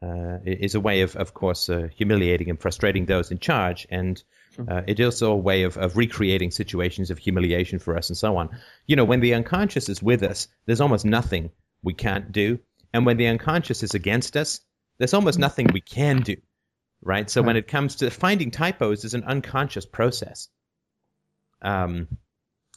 uh, is a way of, of course, uh, humiliating and frustrating those in charge, and uh, it is also a way of, of recreating situations of humiliation for us and so on. You know, when the unconscious is with us, there's almost nothing we can't do, and when the unconscious is against us, there's almost nothing we can do, right? So when it comes to finding typos, is an unconscious process. Um,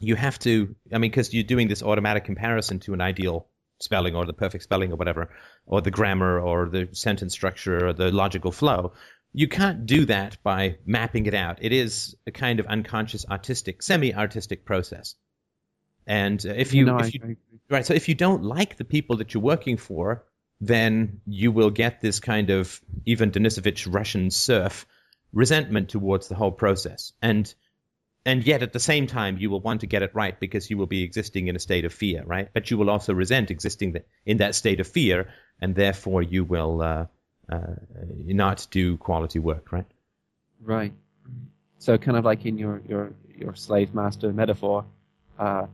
you have to, I mean, because you're doing this automatic comparison to an ideal spelling or the perfect spelling or whatever, or the grammar or the sentence structure or the logical flow. You can't do that by mapping it out. It is a kind of unconscious artistic, semi-artistic process. And if you, No, if I- I- right, so if you don't like the people that you're working for, then you will get this kind of Ivan Denisovich Russian serf resentment towards the whole process. And and yet at the same time you will want to get it right because you will be existing in a state of fear, right? But you will also resent existing in that state of fear, and therefore you will uh, uh, not do quality work, right? Right. So kind of like in your your your slave master metaphor, uh,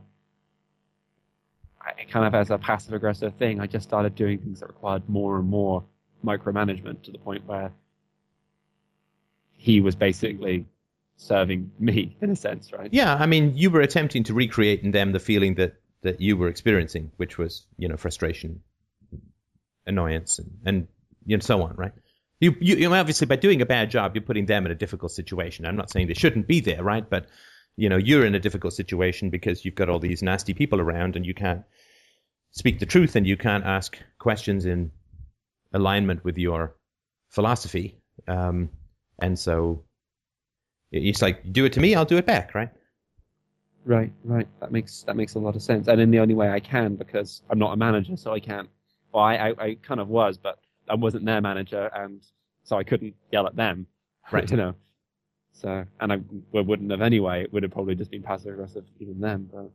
kind of as a passive aggressive thing, I just started doing things that required more and more micromanagement to the point where he was basically serving me in a sense, right? Yeah, I mean, you were attempting to recreate in them the feeling that that you were experiencing, which was, you know, frustration, annoyance, and, and you know, so on, right? You, you, you obviously by doing a bad job, you're putting them in a difficult situation. I'm not saying they shouldn't be there, right? But you know, you're in a difficult situation because you've got all these nasty people around, and you can't speak the truth, and you can't ask questions in alignment with your philosophy. Um, and so it's like, do it to me, I'll do it back, right? Right, right. That makes that makes a lot of sense. And in the only way I can because I'm not a manager, so I can't. Well, I, I, I kind of was, but I wasn't their manager, and so I couldn't yell at them, Right. You know. So, and I wouldn't have anyway. It would have probably just been passive aggressive even then. But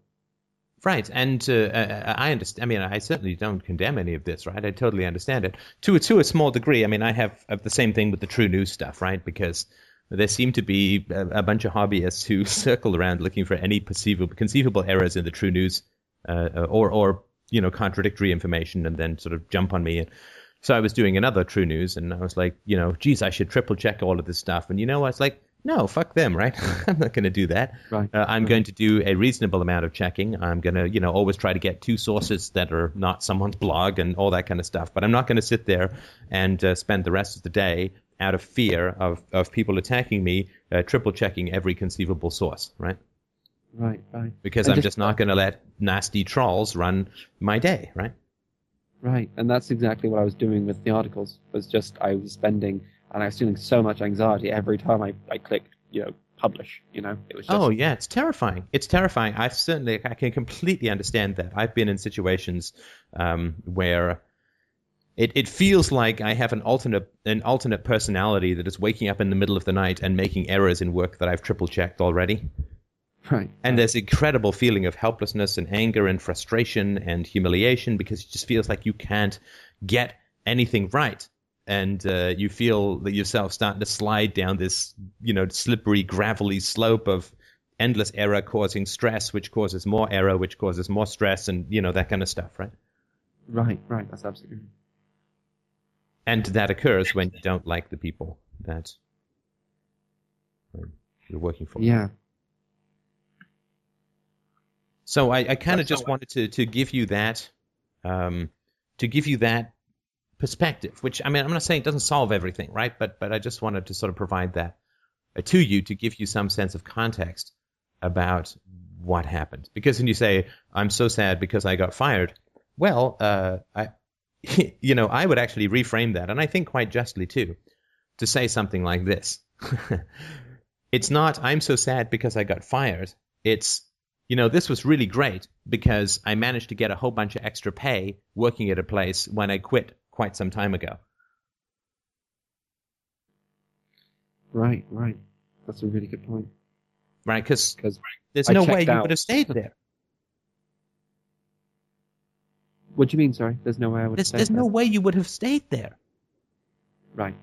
Right, and uh, I I understand. I mean, I certainly don't condemn any of this, right? I totally understand it to a, to a small degree. I mean, I have, have the same thing with the true news stuff, right? Because there seem to be a, a bunch of hobbyists who circle around looking for any perceivable, conceivable errors in the true news, uh, or or you know contradictory information, and then sort of jump on me. And so I was doing another true news, and I was like, you know, geez, I should triple check all of this stuff. And you know, I was like, no, fuck them, right? I'm not going to do that. Right. Uh, I'm going to do a reasonable amount of checking. I'm going to, you know, always try to get two sources that are not someone's blog and all that kind of stuff. But I'm not going to sit there and uh, spend the rest of the day out of fear of, of people attacking me, uh, triple checking every conceivable source, right? right, right, Because And I'm just- just not going to let nasty trolls run my day, right? right. And that's exactly what I was doing with the articles. Was just I was spending, and I was feeling so much anxiety every time I I clicked, you know, publish. You know, it was just Oh yeah, it's terrifying. It's terrifying. I certainly I can completely understand that. I've been in situations um, where It it feels like I have an alternate an alternate personality that is waking up in the middle of the night and making errors in work that I've triple checked already. Right. And there's incredible feeling of helplessness and anger and frustration and humiliation because it just feels like you can't get anything right. And uh, you feel that yourself starting to slide down this, you know, slippery, gravelly slope of endless error causing stress, which causes more error, which causes more stress, and you know that kind of stuff, right? Right, right. That's absolutely. And that occurs when you don't like the people that you're working for. Yeah. So I, I kind of just wanted to, to give you that, um, to give you that perspective. Which I mean, I'm not saying it doesn't solve everything, right? But but I just wanted to sort of provide that uh, to you to give you some sense of context about what happened. Because when you say I'm so sad because I got fired, well, uh, I, you know, I would actually reframe that, and I think quite justly too, to say something like this. it's not I'm so sad because I got fired. It's you know, this was really great because I managed to get a whole bunch of extra pay working at a place when I quit quite some time ago. Right, right. That's a really good point. Right? Because there's I no way you out. would have stayed there. what do you mean? Sorry, there's no way I would. There's, there's no way you would have stayed there. Right.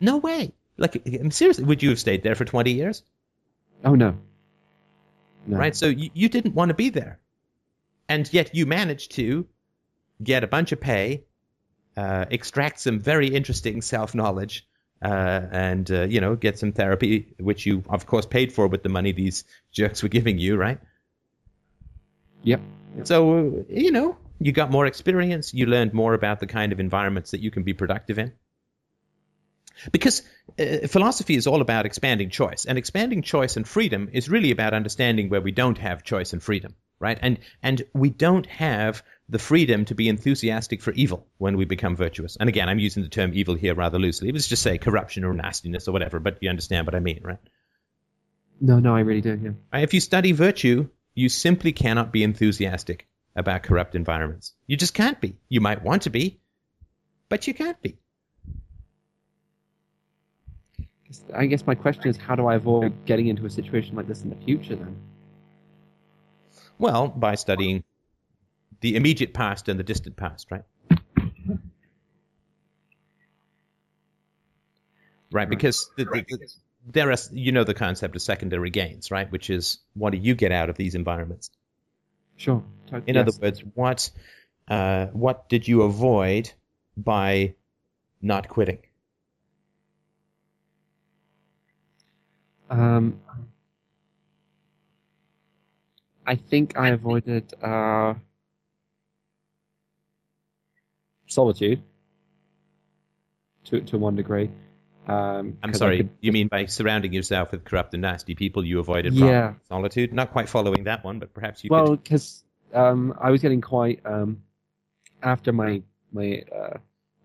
No way. Like, seriously, would you have stayed there for 20 years? Oh no. No. Right? So you, you didn't want to be there. And yet you managed to get a bunch of pay, uh, extract some very interesting self knowledge, uh, and, uh, you know, get some therapy, which you, of course, paid for with the money these jerks were giving you, right? Yep. So, you know, you got more experience, you learned more about the kind of environments that you can be productive in. Because uh, philosophy is all about expanding choice, and expanding choice and freedom is really about understanding where we don't have choice and freedom, right? And and we don't have the freedom to be enthusiastic for evil when we become virtuous. And again, I'm using the term evil here rather loosely. Let's just say corruption or nastiness or whatever, but you understand what I mean, right? No, no, I really do. Yeah. Right? If you study virtue, you simply cannot be enthusiastic about corrupt environments. You just can't be. You might want to be, but you can't be. I guess my question is, how do I avoid getting into a situation like this in the future? Then. Well, by studying the immediate past and the distant past, right? Right, because the, the, the, there are, you know, the concept of secondary gains, right? Which is what do you get out of these environments? Sure. In yes. other words, what uh, what did you avoid by not quitting? Um, I think I avoided uh, solitude to to one degree. Um, I'm sorry, could- you mean by surrounding yourself with corrupt and nasty people, you avoided Yeah. solitude? Not quite following that one, but perhaps you well, could. because um, I was getting quite um, after my my uh,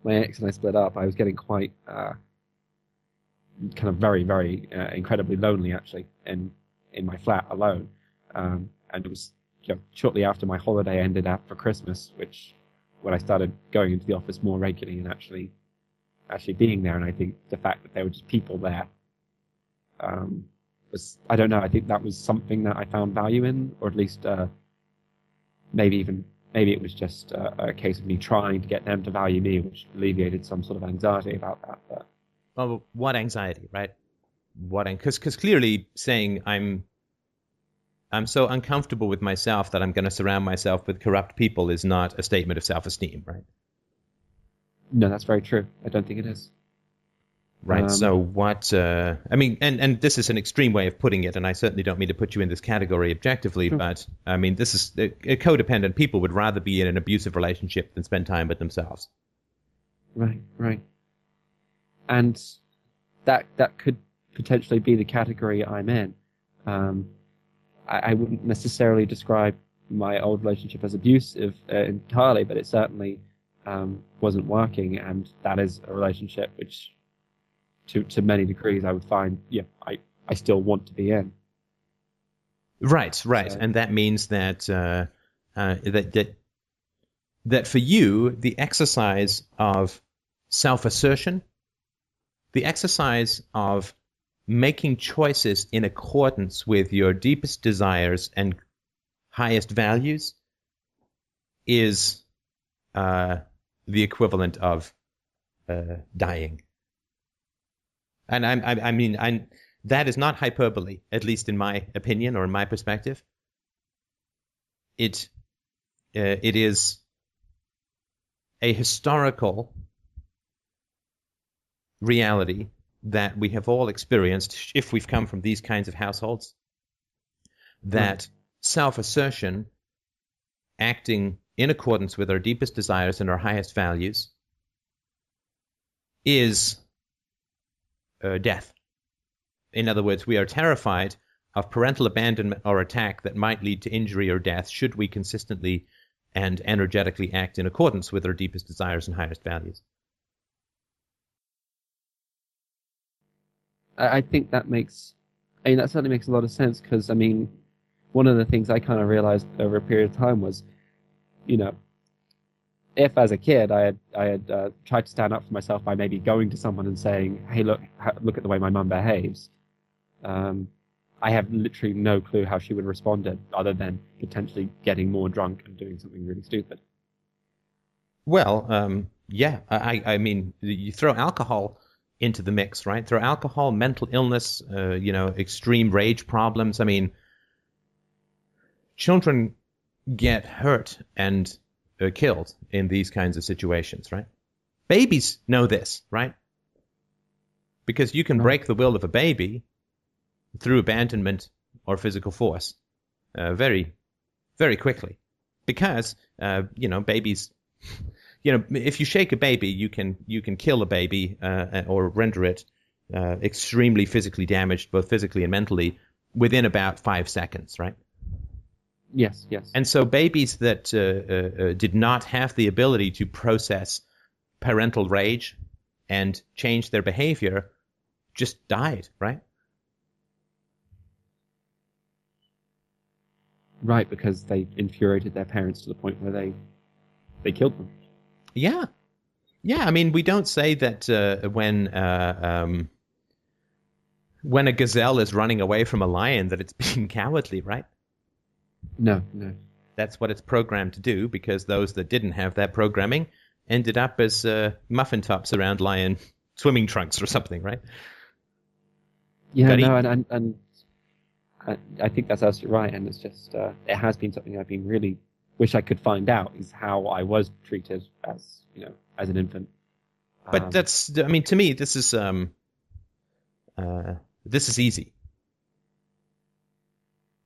my ex and I split up. I was getting quite uh, kind of very very uh, incredibly lonely actually in in my flat alone. Um, and it was you know, shortly after my holiday ended after Christmas, which when I started going into the office more regularly and actually actually being there. And I think the fact that there were just people there um, was I don't know. I think that was something that I found value in, or at least uh, maybe even maybe it was just uh, a case of me trying to get them to value me, which alleviated some sort of anxiety about that. But Well, what anxiety, right? What? Because because clearly saying I'm I'm so uncomfortable with myself that I'm going to surround myself with corrupt people is not a statement of self-esteem, right? no, that's very true. I don't think it is. Right. Um, so what? Uh, I mean, and and this is an extreme way of putting it, and I certainly don't mean to put you in this category objectively, Sure. but I mean, this is a codependent people would rather be in an abusive relationship than spend time with themselves. Right, right. And that that could potentially be the category I'm in. Um, I, I wouldn't necessarily describe my old relationship as abusive uh, entirely, but it certainly um, wasn't working, and that is a relationship which, to to many degrees, I would find, yeah, I I still want to be in. Right, right, So- and that means that uh, uh, that that that for you, the exercise of self assertion, the exercise of making choices in accordance with your deepest desires and highest values is uh, the equivalent of uh, dying. And I'm, I, I mean, I'm, that is not hyperbole, at least in my opinion or in my perspective. It, uh, it is a historical reality that we have all experienced if we've come from these kinds of households that mm. self assertion, acting in accordance with our deepest desires and our highest values, is uh, death. In other words, we are terrified of parental abandonment or attack that might lead to injury or death should we consistently and energetically act in accordance with our deepest desires and highest values. I think that makes, I mean, that certainly makes a lot of sense because, I mean, one of the things I kind of realized over a period of time was, you know, if as a kid I had I had uh, tried to stand up for myself by maybe going to someone and saying, "Hey, look, look at the way my mum behaves," um, I have literally no clue how she would respond it, other than potentially getting more drunk and doing something really stupid. Well, um, yeah, I, I mean, you throw alcohol into the mix, right? Through alcohol, mental illness, uh, you know, extreme rage problems. I mean, children get hurt and uh, killed in these kinds of situations, right? Babies know this, right? Because you can break the will of a baby through abandonment or physical force uh, very, very quickly. Because, uh, you know, babies you know, if you shake a baby, you can you can kill a baby uh, or render it uh, extremely physically damaged, both physically and mentally, within about five seconds, right? Yes, yes. And so babies that uh, uh, uh did not have the ability to process parental rage and change their behavior just died, right? Right, because they infuriated their parents to the point where they they killed them. Yeah, yeah. I mean, we don't say that uh, when uh, um, when a gazelle is running away from a lion that it's being cowardly, right? No, no. That's what it's programmed to do because those that didn't have that programming ended up as uh, muffin tops around lion swimming trunks or something, right? Yeah, no, and, and, and I, I think that's absolutely right, and it's just uh, it has been something I've been really wish I could find out is how I was treated as you know as an infant. But um, that's I mean to me this is um uh this is easy.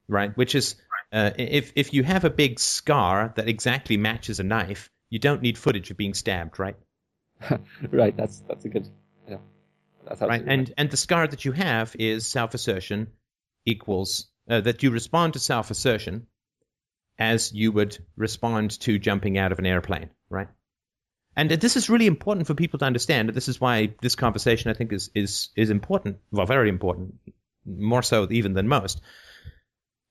Right? Which is uh, if if you have a big scar that exactly matches a knife, you don't need footage of being stabbed, right? right, that's that's a good yeah. That's right. And right. and the scar that you have is self-assertion equals uh, that you respond to self-assertion as you would respond to jumping out of an airplane, right? And this is really important for people to understand. This is why this conversation, I think, is is is important. Well, very important, more so even than most.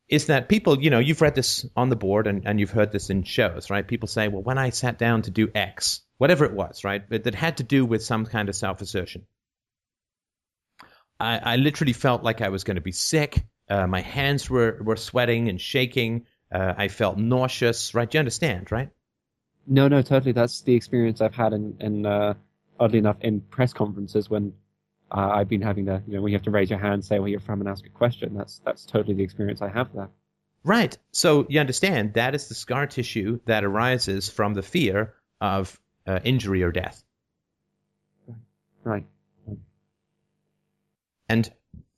Is that people, you know, you've read this on the board and, and you've heard this in shows, right? People say, well, when I sat down to do X, whatever it was, right, that had to do with some kind of self assertion, I, I literally felt like I was going to be sick. Uh, my hands were, were sweating and shaking. Uh, I felt nauseous. Right? Do you understand? Right? No, no, totally. That's the experience I've had in, in uh, oddly enough, in press conferences when uh, I've been having the, you know, when you have to raise your hand, say where you're from, and ask a question. That's that's totally the experience I have there. Right. So you understand that is the scar tissue that arises from the fear of uh, injury or death. Right. Right. And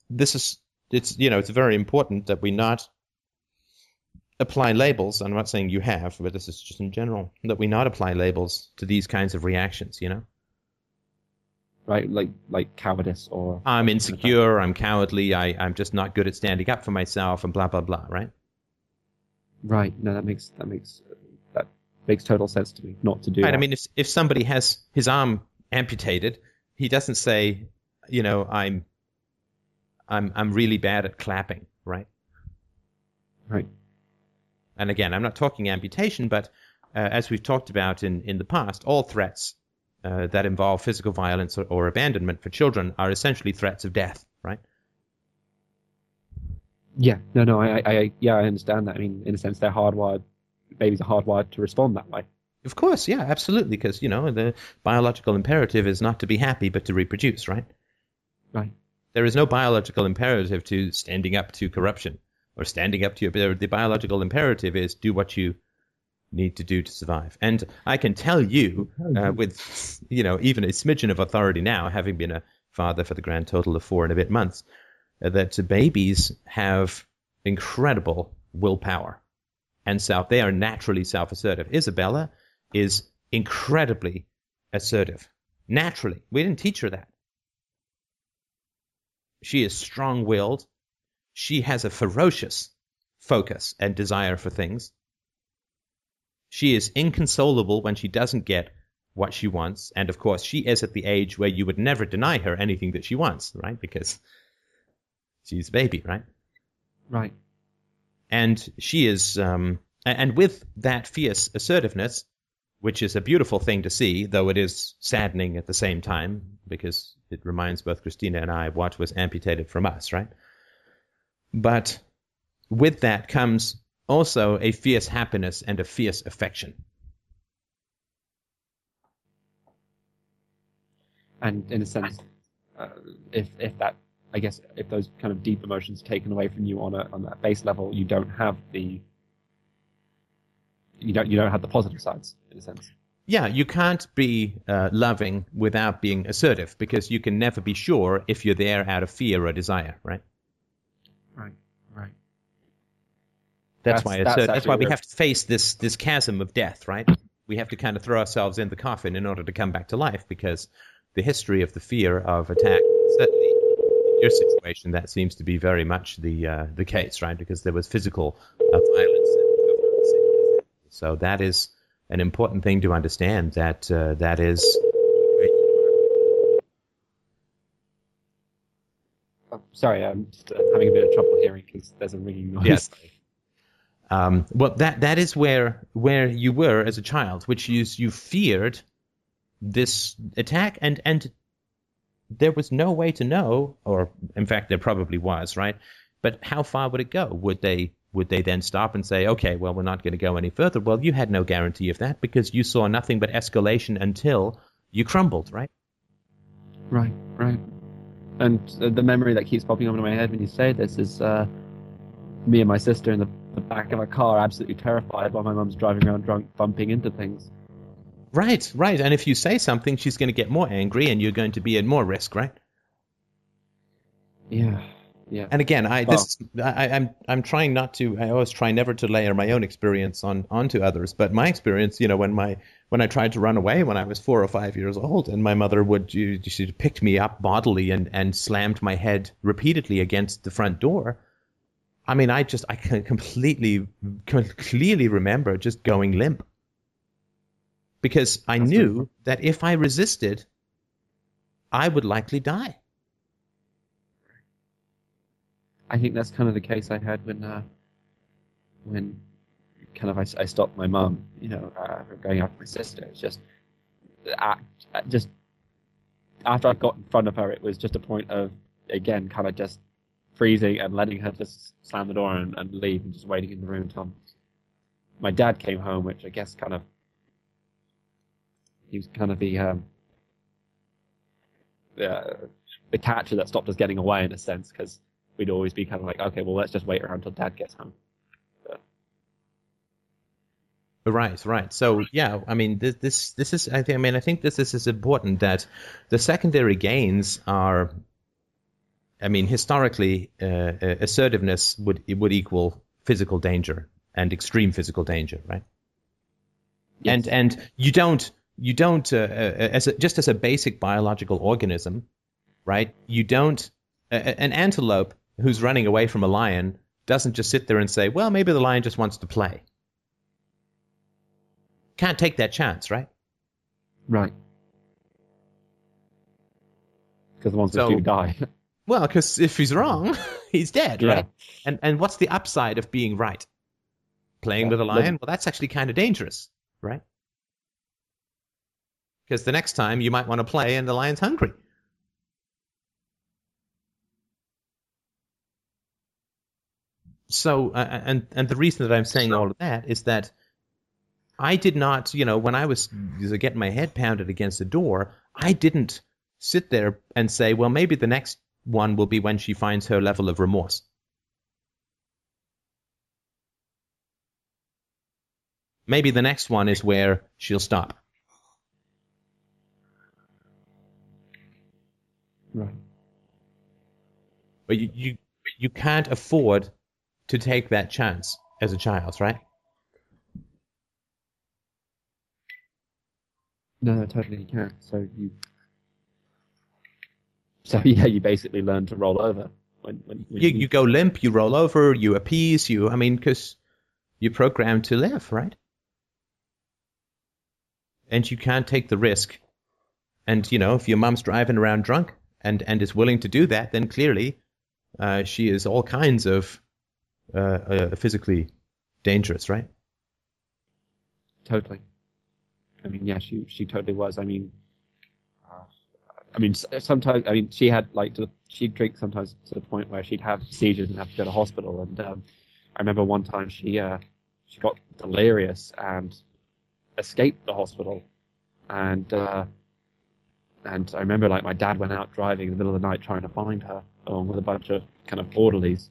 this is it's you know it's very important that we not apply labels. I'm not saying you have, but this is just in general that we not apply labels to these kinds of reactions. You know, right? Like like cowardice or I'm insecure, I'm cowardly, I I'm just not good at standing up for myself, and blah blah blah. Right? Right. No, that makes that makes that makes total sense to me. Not to do. Right. That. I mean, if if somebody has his arm amputated, he doesn't say, you know, I'm I'm I'm really bad at clapping, right? Right and again, I'm not talking amputation, but uh, as we've talked about in, in the past, all threats uh, that involve physical violence or, or abandonment for children are essentially threats of death, right? Yeah, no, no, I, I, yeah, I understand that. I mean, in a sense, they're hardwired. Babies are hardwired to respond that way. Of course, yeah, absolutely, because you know the biological imperative is not to be happy but to reproduce, right? Right. There is no biological imperative to standing up to corruption or standing up to your. The biological imperative is do what you need to do to survive. And I can tell you, uh, with you know even a smidgen of authority now, having been a father for the grand total of four and a bit months, uh, that babies have incredible willpower and self. They are naturally self-assertive. Isabella is incredibly assertive. Naturally. We didn't teach her that. She is strong willed. She has a ferocious focus and desire for things. She is inconsolable when she doesn't get what she wants. And of course, she is at the age where you would never deny her anything that she wants, right? Because she's a baby, right? Right. And she is, um, and with that fierce assertiveness, which is a beautiful thing to see, though it is saddening at the same time because it reminds both Christina and I what was amputated from us, right? But with that comes also a fierce happiness and a fierce affection. And in a sense, uh, if if that, I guess, if those kind of deep emotions are taken away from you on a on that base level, you don't have the you don't you don't have the positive sides in a sense. Yeah, you can't be uh, loving without being assertive because you can never be sure if you're there out of fear or desire, right? Right, right. That's, That's- why that's assert- that's why we have to face this this chasm of death, right? We have to kind of throw ourselves in the coffin in order to come back to life because the history of the fear of attack certainly in your situation that seems to be very much the uh, the case, right? Because there was physical uh, violence. So that is an important thing to understand. That uh, that is. Oh, sorry, I'm just uh, having a bit of trouble hearing because there's a ringing noise. Yes. Um, well, that that is where where you were as a child, which is you feared this attack, and and there was no way to know, or in fact, there probably was, right? But how far would it go? Would they would they then stop and say, okay, well, we're not going to go any further? Well, you had no guarantee of that because you saw nothing but escalation until you crumbled, right? Right, right. And uh, the memory that keeps popping up in my head when you say this is uh, me and my sister in the, the back of a car, absolutely terrified while my mum's driving around drunk, bumping into things. Right, right. And if you say something, she's going to get more angry, and you're going to be at more risk, right? Yeah, yeah. And again, I this oh. I, I'm I'm trying not to. I always try never to layer my own experience on onto others. But my experience, you know, when my when I tried to run away when I was four or five years old, and my mother would you- she picked me up bodily and and slammed my head repeatedly against the front door. I mean, I just I can completely can clearly remember just going limp because I That's knew that if I resisted, I would likely die. I think that's kind of the case I had when, uh, when kind of I, I stopped my mum, you know, uh, from going after my sister. It's just, I, I just after I got in front of her, it was just a point of again kind of just freezing and letting her just slam the door and, and leave and just waiting in the room until my dad came home, which I guess kind of he was kind of the um, the, the catcher that stopped us getting away in a sense because we'd always be kind of like, okay, well, let's just wait around until dad gets home. Right, right. So yeah, I mean, this this this is. I think. I mean, I think this, this is important that the secondary gains are. I mean, historically, uh, uh, assertiveness would it would equal physical danger and extreme physical danger, right? And and you don't you don't uh, uh, as a, just as a basic biological organism, right? You don't an antelope who's running away from a lion doesn't just sit there and say, well, maybe the lion just wants to play. Can't take that chance, right? Right. Because the ones So- that do die. Well, because if he's wrong, he's dead, Yeah. right? And and what's the upside of being right? Playing Yeah, with a lion? Well, that's actually kind of dangerous, right? Because the next time you might want to play and the lion's hungry. So, uh, and and the reason that I'm saying all of that is that I did not, you know, when I was getting my head pounded against the door, I didn't sit there and say, well, maybe the next one will be when she finds her level of remorse. Maybe the next one is where she'll stop. Right. But you, you you can't afford to take that chance as a child, right? No, no, totally you can't. So you, so yeah, you basically learn to roll over when when, when You you go limp, you roll over, you appease, you. I mean, because you're programmed to live, right? And you can't take the risk. And you know, if your mom's driving around drunk and and is willing to do that, then clearly uh, she is all kinds of uh, uh, physically dangerous, right? Totally. I mean, yeah, she she totally was. I mean, I mean, sometimes I mean she had like to, she'd drink sometimes to the point where she'd have seizures and have to go to hospital. And um, I remember one time she uh, she got delirious and escaped the hospital. And uh, and I remember like my dad went out driving in the middle of the night trying to find her along with a bunch of kind of orderlies.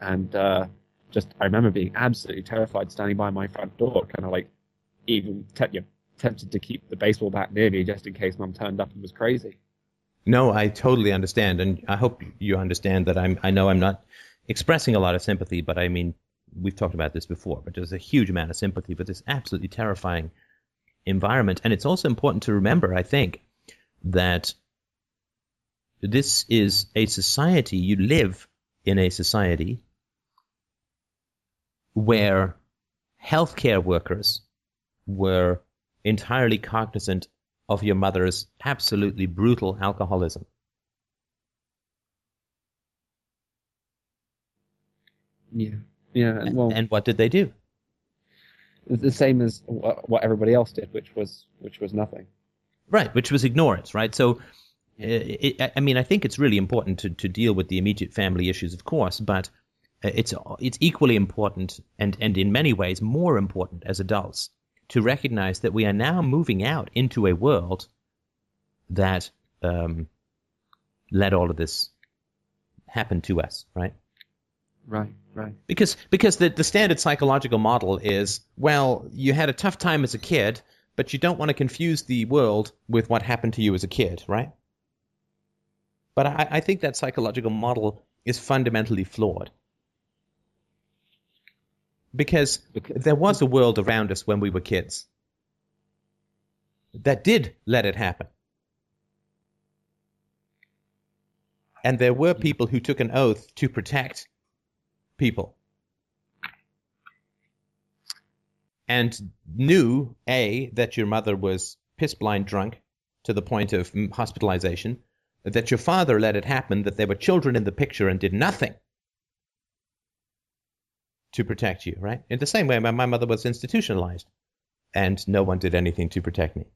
And uh, just I remember being absolutely terrified standing by my front door, kind of like even te- tempted to keep the baseball bat near me just in case mum turned up and was crazy. No, I totally understand, and I hope you understand that I'm. I know I'm not expressing a lot of sympathy, but I mean, we've talked about this before. But there's a huge amount of sympathy for this absolutely terrifying environment, and it's also important to remember, I think, that this is a society. You live in a society where healthcare workers were entirely cognizant of your mother's absolutely brutal alcoholism. Yeah, yeah. And, well, and what did they do? the same as what, everybody else did, which was which was nothing. Right, which was ignorance, right? So, uh, it, I mean, I think it's really important to, to deal with the immediate family issues, of course, but uh, it's it's equally important, and and in many ways more important as adults, to recognize that we are now moving out into a world that um, let all of this happen to us, right? Right, right. Because because the, the standard psychological model is well, you had a tough time as a kid, but you don't want to confuse the world with what happened to you as a kid, right? But I, I think that psychological model is fundamentally flawed. Because Because- there was a world around us when we were kids that did let it happen. And there were people who took an oath to protect people. And knew, A, that your mother was piss blind drunk to the point of hospitalization, that your father let it happen, that there were children in the picture and did nothing to protect you, right? In the same way, my, my mother was institutionalized and no one did anything to protect me.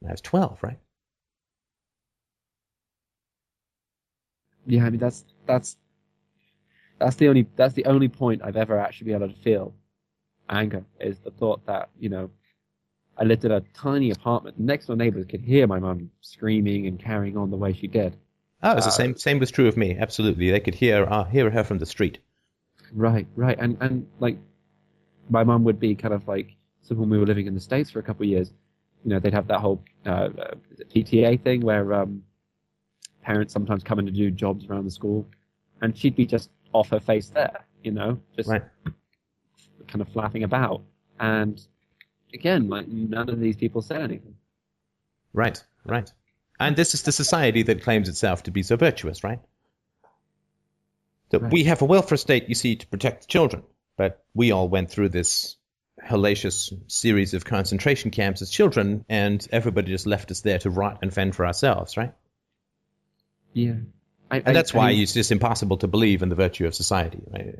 And I was 12, right? Yeah, I mean that's that's that's the only that's the only point I've ever actually been able to feel anger is the thought that you know I lived in a tiny apartment. Next door neighbors could hear my mum screaming and carrying on the way she did. Oh, it was the Uh, same. Same was true of me. Absolutely, they could hear uh, hear her from the street. Right, right, and and like my mum would be kind of like so when we were living in the states for a couple of years, you know, they'd have that whole uh, uh, PTA thing where um, parents sometimes come in to do jobs around the school, and she'd be just off her face there, you know, just Right. kind of flapping about, and again, like none of these people said anything. Right, right. And this is the society that claims itself to be so virtuous, right? That Right. we have a welfare state, you see, to protect the children, but we all went through this hellacious series of concentration camps as children, and everybody just left us there to rot and fend for ourselves, right? Yeah, I, And that's why I, it's just impossible to believe in the virtue of society, right?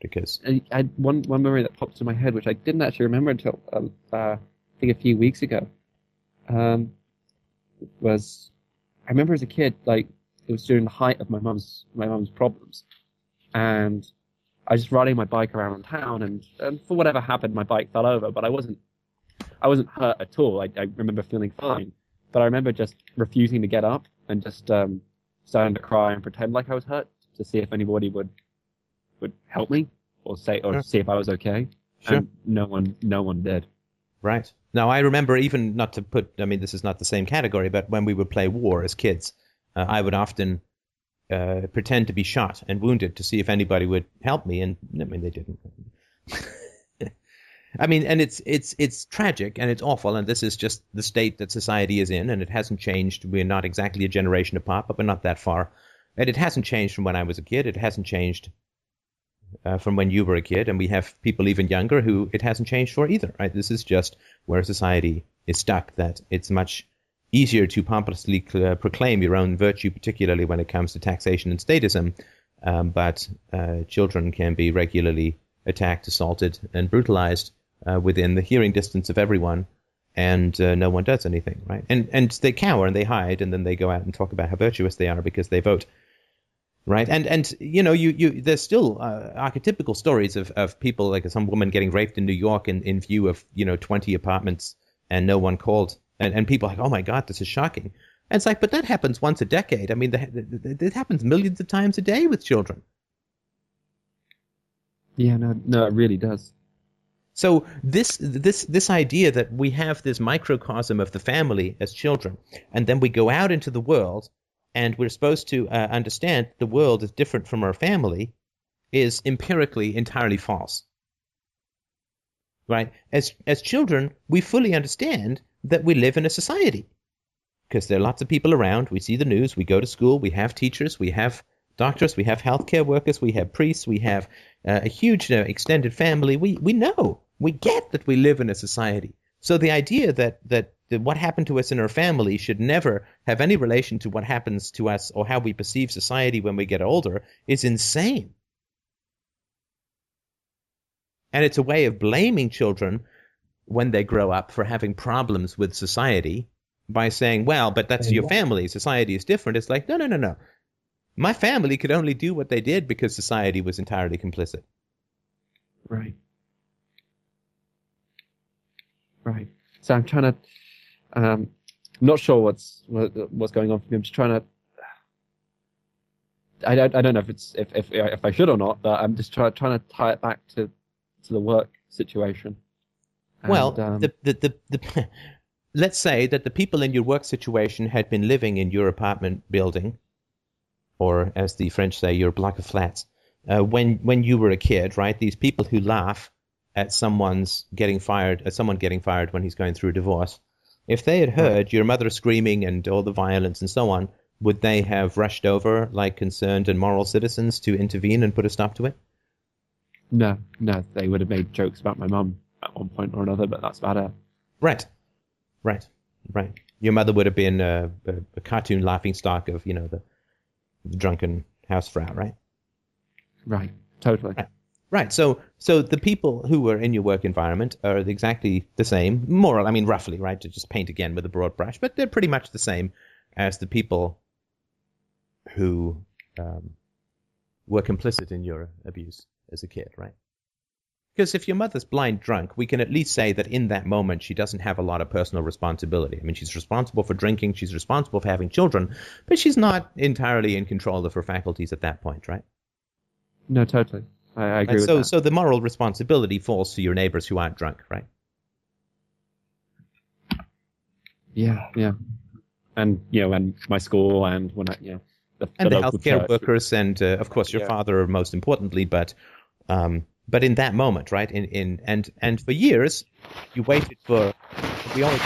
Because I, I one one memory that popped into my head, which I didn't actually remember until uh, uh, I think a few weeks ago. Um, was I remember as a kid, like it was during the height of my mum's my mum's problems, and I was just riding my bike around town, and, and for whatever happened, my bike fell over, but I wasn't I wasn't hurt at all. I, I remember feeling fine, but I remember just refusing to get up and just um, starting to cry and pretend like I was hurt to see if anybody would would help me or say or Sure. see if I was okay. Sure. And no one no one did. Right. Now, I remember even not to put, I mean, this is not the same category, but when we would play war as kids, uh, I would often uh, pretend to be shot and wounded to see if anybody would help me. And I mean, they didn't. I mean, and it's it's it's tragic and it's awful, and this is just the state that society is in, and it hasn't changed. We're not exactly a generation apart, but we're not that far, and it hasn't changed from when I was a kid. It hasn't changed uh, from when you were a kid, and we have people even younger who it hasn't changed for either. Right? This is just where society is stuck. That it's much easier to pompously cl- proclaim your own virtue, particularly when it comes to taxation and statism, um, but uh, children can be regularly attacked, assaulted, and brutalized uh, within the hearing distance of everyone, and uh, no one does anything, right? And and they cower and they hide, and then they go out and talk about how virtuous they are because they vote, right? And and you know you you there's still uh, archetypical stories of, of people like some woman getting raped in New York in, in view of you know 20 apartments and no one called, and and people are like oh my god this is shocking. And it's like, but that happens once a decade. I mean, that happens millions of times a day with children. Yeah, no, no, it really does. So this this this idea that we have this microcosm of the family as children, and then we go out into the world, and we're supposed to uh, understand the world is different from our family, is empirically entirely false. Right? As as children, we fully understand that we live in a society because there are lots of people around. We see the news. We go to school. We have teachers. We have doctors. We have healthcare workers. We have priests. We have uh, a huge uh, extended family. We we know. We get that we live in a society. So the idea that, that that what happened to us in our family should never have any relation to what happens to us or how we perceive society when we get older is insane. And it's a way of blaming children when they grow up for having problems with society by saying, well, but that's your family. Society is different. It's like, no, no, no, no. My family could only do what they did because society was entirely complicit. Right. Right. So I'm trying to. Um, not sure what's what, what's going on for me. I'm just trying to. I don't, I don't know if it's if, if if I should or not, but I'm just trying trying to tie it back to to the work situation. And, well, um, the, the, the, the, let's say that the people in your work situation had been living in your apartment building, or as the French say, your block of flats, uh, when when you were a kid, right? These people who laugh at someone's getting fired, at someone getting fired when he's going through a divorce, if they had heard your mother screaming and all the violence and so on, would they have rushed over like concerned and moral citizens to intervene and put a stop to it? no, no, they would have made jokes about my mum at one point or another, but that's about it. Right, right, right. Your mother would have been a, a, a cartoon laughing stock of you know the, the drunken hausfrau, right? Right. Totally. Right. Right. So, so the people who were in your work environment are exactly the same, more. I mean, roughly, right? To just paint again with a broad brush, but they're pretty much the same as the people who um, were complicit in your abuse as a kid, right? Because if your mother's blind drunk, we can at least say that in that moment she doesn't have a lot of personal responsibility. I mean, she's responsible for drinking, she's responsible for having children, but she's not entirely in control of her faculties at that point, right? No, totally. I, I agree And with so, that. so the moral responsibility falls to your neighbors who aren't drunk, right? Yeah, yeah. And you know, and my school and when I, you know, the, And the, local healthcare church. workers, and uh, of course your Yeah. father most importantly. But, um, but in that moment, right? In in and and for years, you waited for. We always.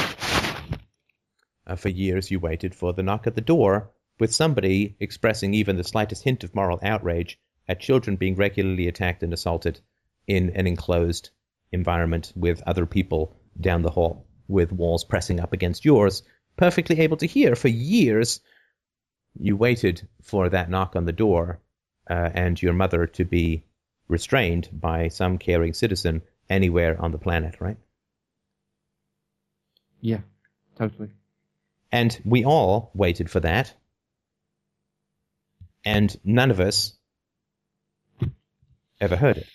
Uh, for years, you waited for the knock at the door with somebody expressing even the slightest hint of moral outrage at children being regularly attacked and assaulted in an enclosed environment with other people down the hall with walls pressing up against yours, perfectly able to hear for years. You waited for that knock on the door uh, and your mother to be restrained by some caring citizen anywhere on the planet, right? Yeah, totally. And we all waited for that. And none of us ever heard it.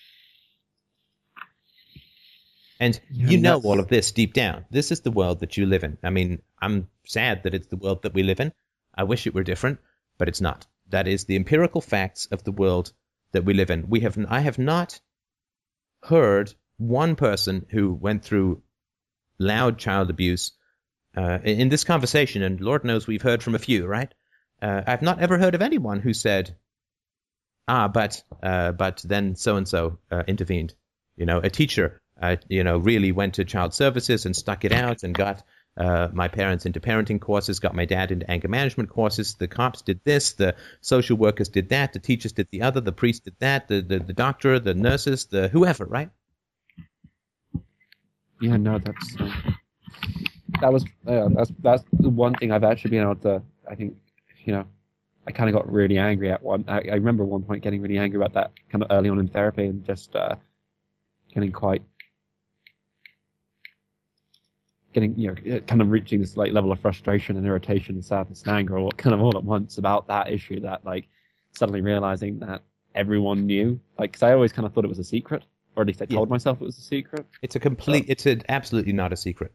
And Yeah, you know that's- all of this deep down. This is the world that you live in. I mean, I'm sad that it's the world that we live in. I wish it were different, but it's not. That is the empirical facts of the world that we live in. We have I have not heard one person who went through loud child abuse uh, in this conversation, and Lord knows we've heard from a few, right? Uh, I've not ever heard of anyone who said, "Ah, but uh, but then so and so intervened." You know, a teacher, uh, you know, really went to child services and stuck it out and got uh, my parents into parenting courses, got my dad into anger management courses. The cops did this, the social workers did that, the teachers did the other, the priest did that, the the, the doctor, the nurses, the whoever, right? Yeah, no, that's uh, that was uh, that's that's the one thing I've actually been able to. I think you know, I kind of got really angry at one. I, I remember one point getting really angry about that kind of early on in therapy and just uh, getting quite getting you know uh, kind of reaching this like level of frustration and irritation and sadness and anger all kind of all at once about that issue that like suddenly realizing that everyone knew like because I always kind of thought it was a secret or at least I Yeah. told myself it was a secret It's a complete. It's an absolutely not a secret.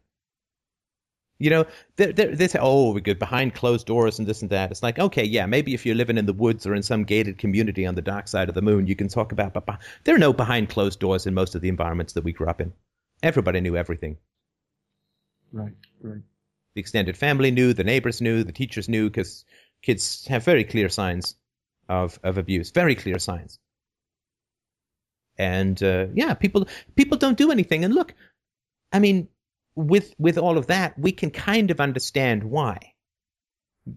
You know, they they say, "Oh, we're good behind closed doors and this and that." It's like, okay, yeah, maybe if you're living in the woods or in some gated community on the dark side of the moon, you can talk about. But there are no behind closed doors in most of the environments that we grew up in. Everybody knew everything. Right right The extended family knew, the neighbors knew, the teachers knew, because kids have very clear signs of of abuse, very clear signs. And uh, yeah, people people don't do anything. And look, I mean, with with all of that, we can kind of understand why,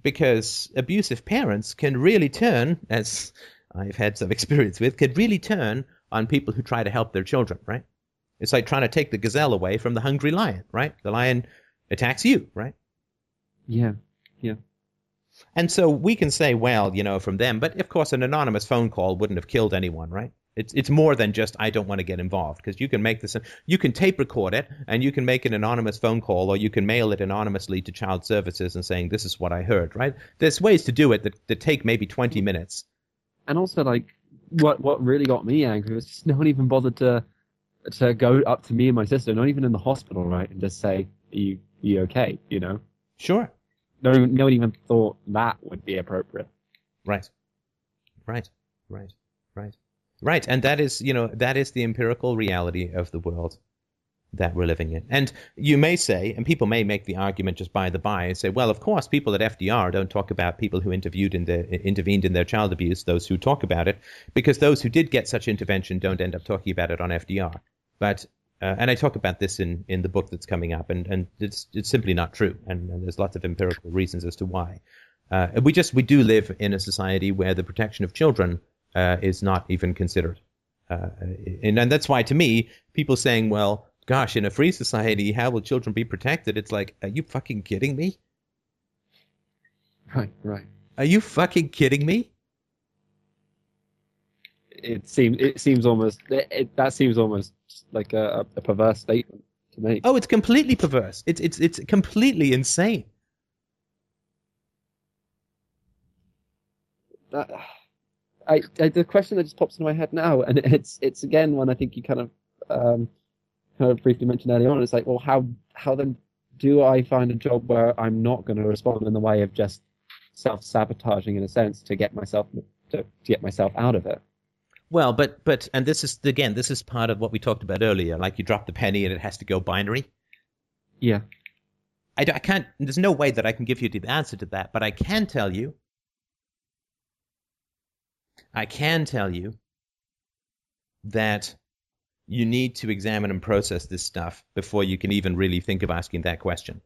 because abusive parents can really turn, as I've had some experience with, can really turn on people who try to help their children. Right? It's like trying to take the gazelle away from the hungry lion. Right? The lion attacks you. Right? yeah yeah. And so we can say, well, you know, from them, but of course, an anonymous phone call wouldn't have killed anyone, right? It's it's more than just I don't want to get involved because you can make this, you can tape record it and you can make an anonymous phone call or you can mail it anonymously to child services and saying this is what I heard, right? There's ways to do it that, that take maybe 20 minutes. and also like what what really got me angry was just no one even bothered to to go up to me and my sister, not even in the hospital, right, and just say, "Are you are you okay?" You know, Sure. no no one even thought that would be appropriate. Right. Right. Right. Right. Right. And that is, you know, that is the empirical reality of the world that we're living in. And you may say, and people may make the argument just by the by and say, well, of course, people at FDR don't talk about people who interviewed in the, intervened in their child abuse, those who talk about it, because those who did get such intervention don't end up talking about it on FDR. But uh, and I talk about this in, in the book that's coming up, and, and it's it's simply not true, and, and there's lots of empirical reasons as to why. Uh, we just we do live in a society where the protection of children uh, is not even considered, uh, and, and that's why to me people saying, well, gosh, in a free society, how will children be protected? It's like, are you fucking kidding me? Right, right. Are you fucking kidding me? It seems it seems almost it, it, that seems almost like a, a perverse statement to make. Oh, it's completely perverse. It's it's it's completely insane. that, I, I the question that just pops into my head now, and it's it's again one I think you kind of um, kind of briefly mentioned earlier on. It's like, well, how how then do I find a job where I'm not going to respond in the way of just self sabotaging in a sense to get myself to, to get myself out of it? Well, but but and this is again, this is part of what we talked about earlier. Like you drop the penny and it has to go binary. Yeah, I, I can't. There's no way that I can give you the answer to that, but I can tell you. I can tell you that you need to examine and process this stuff before you can even really think of asking that question.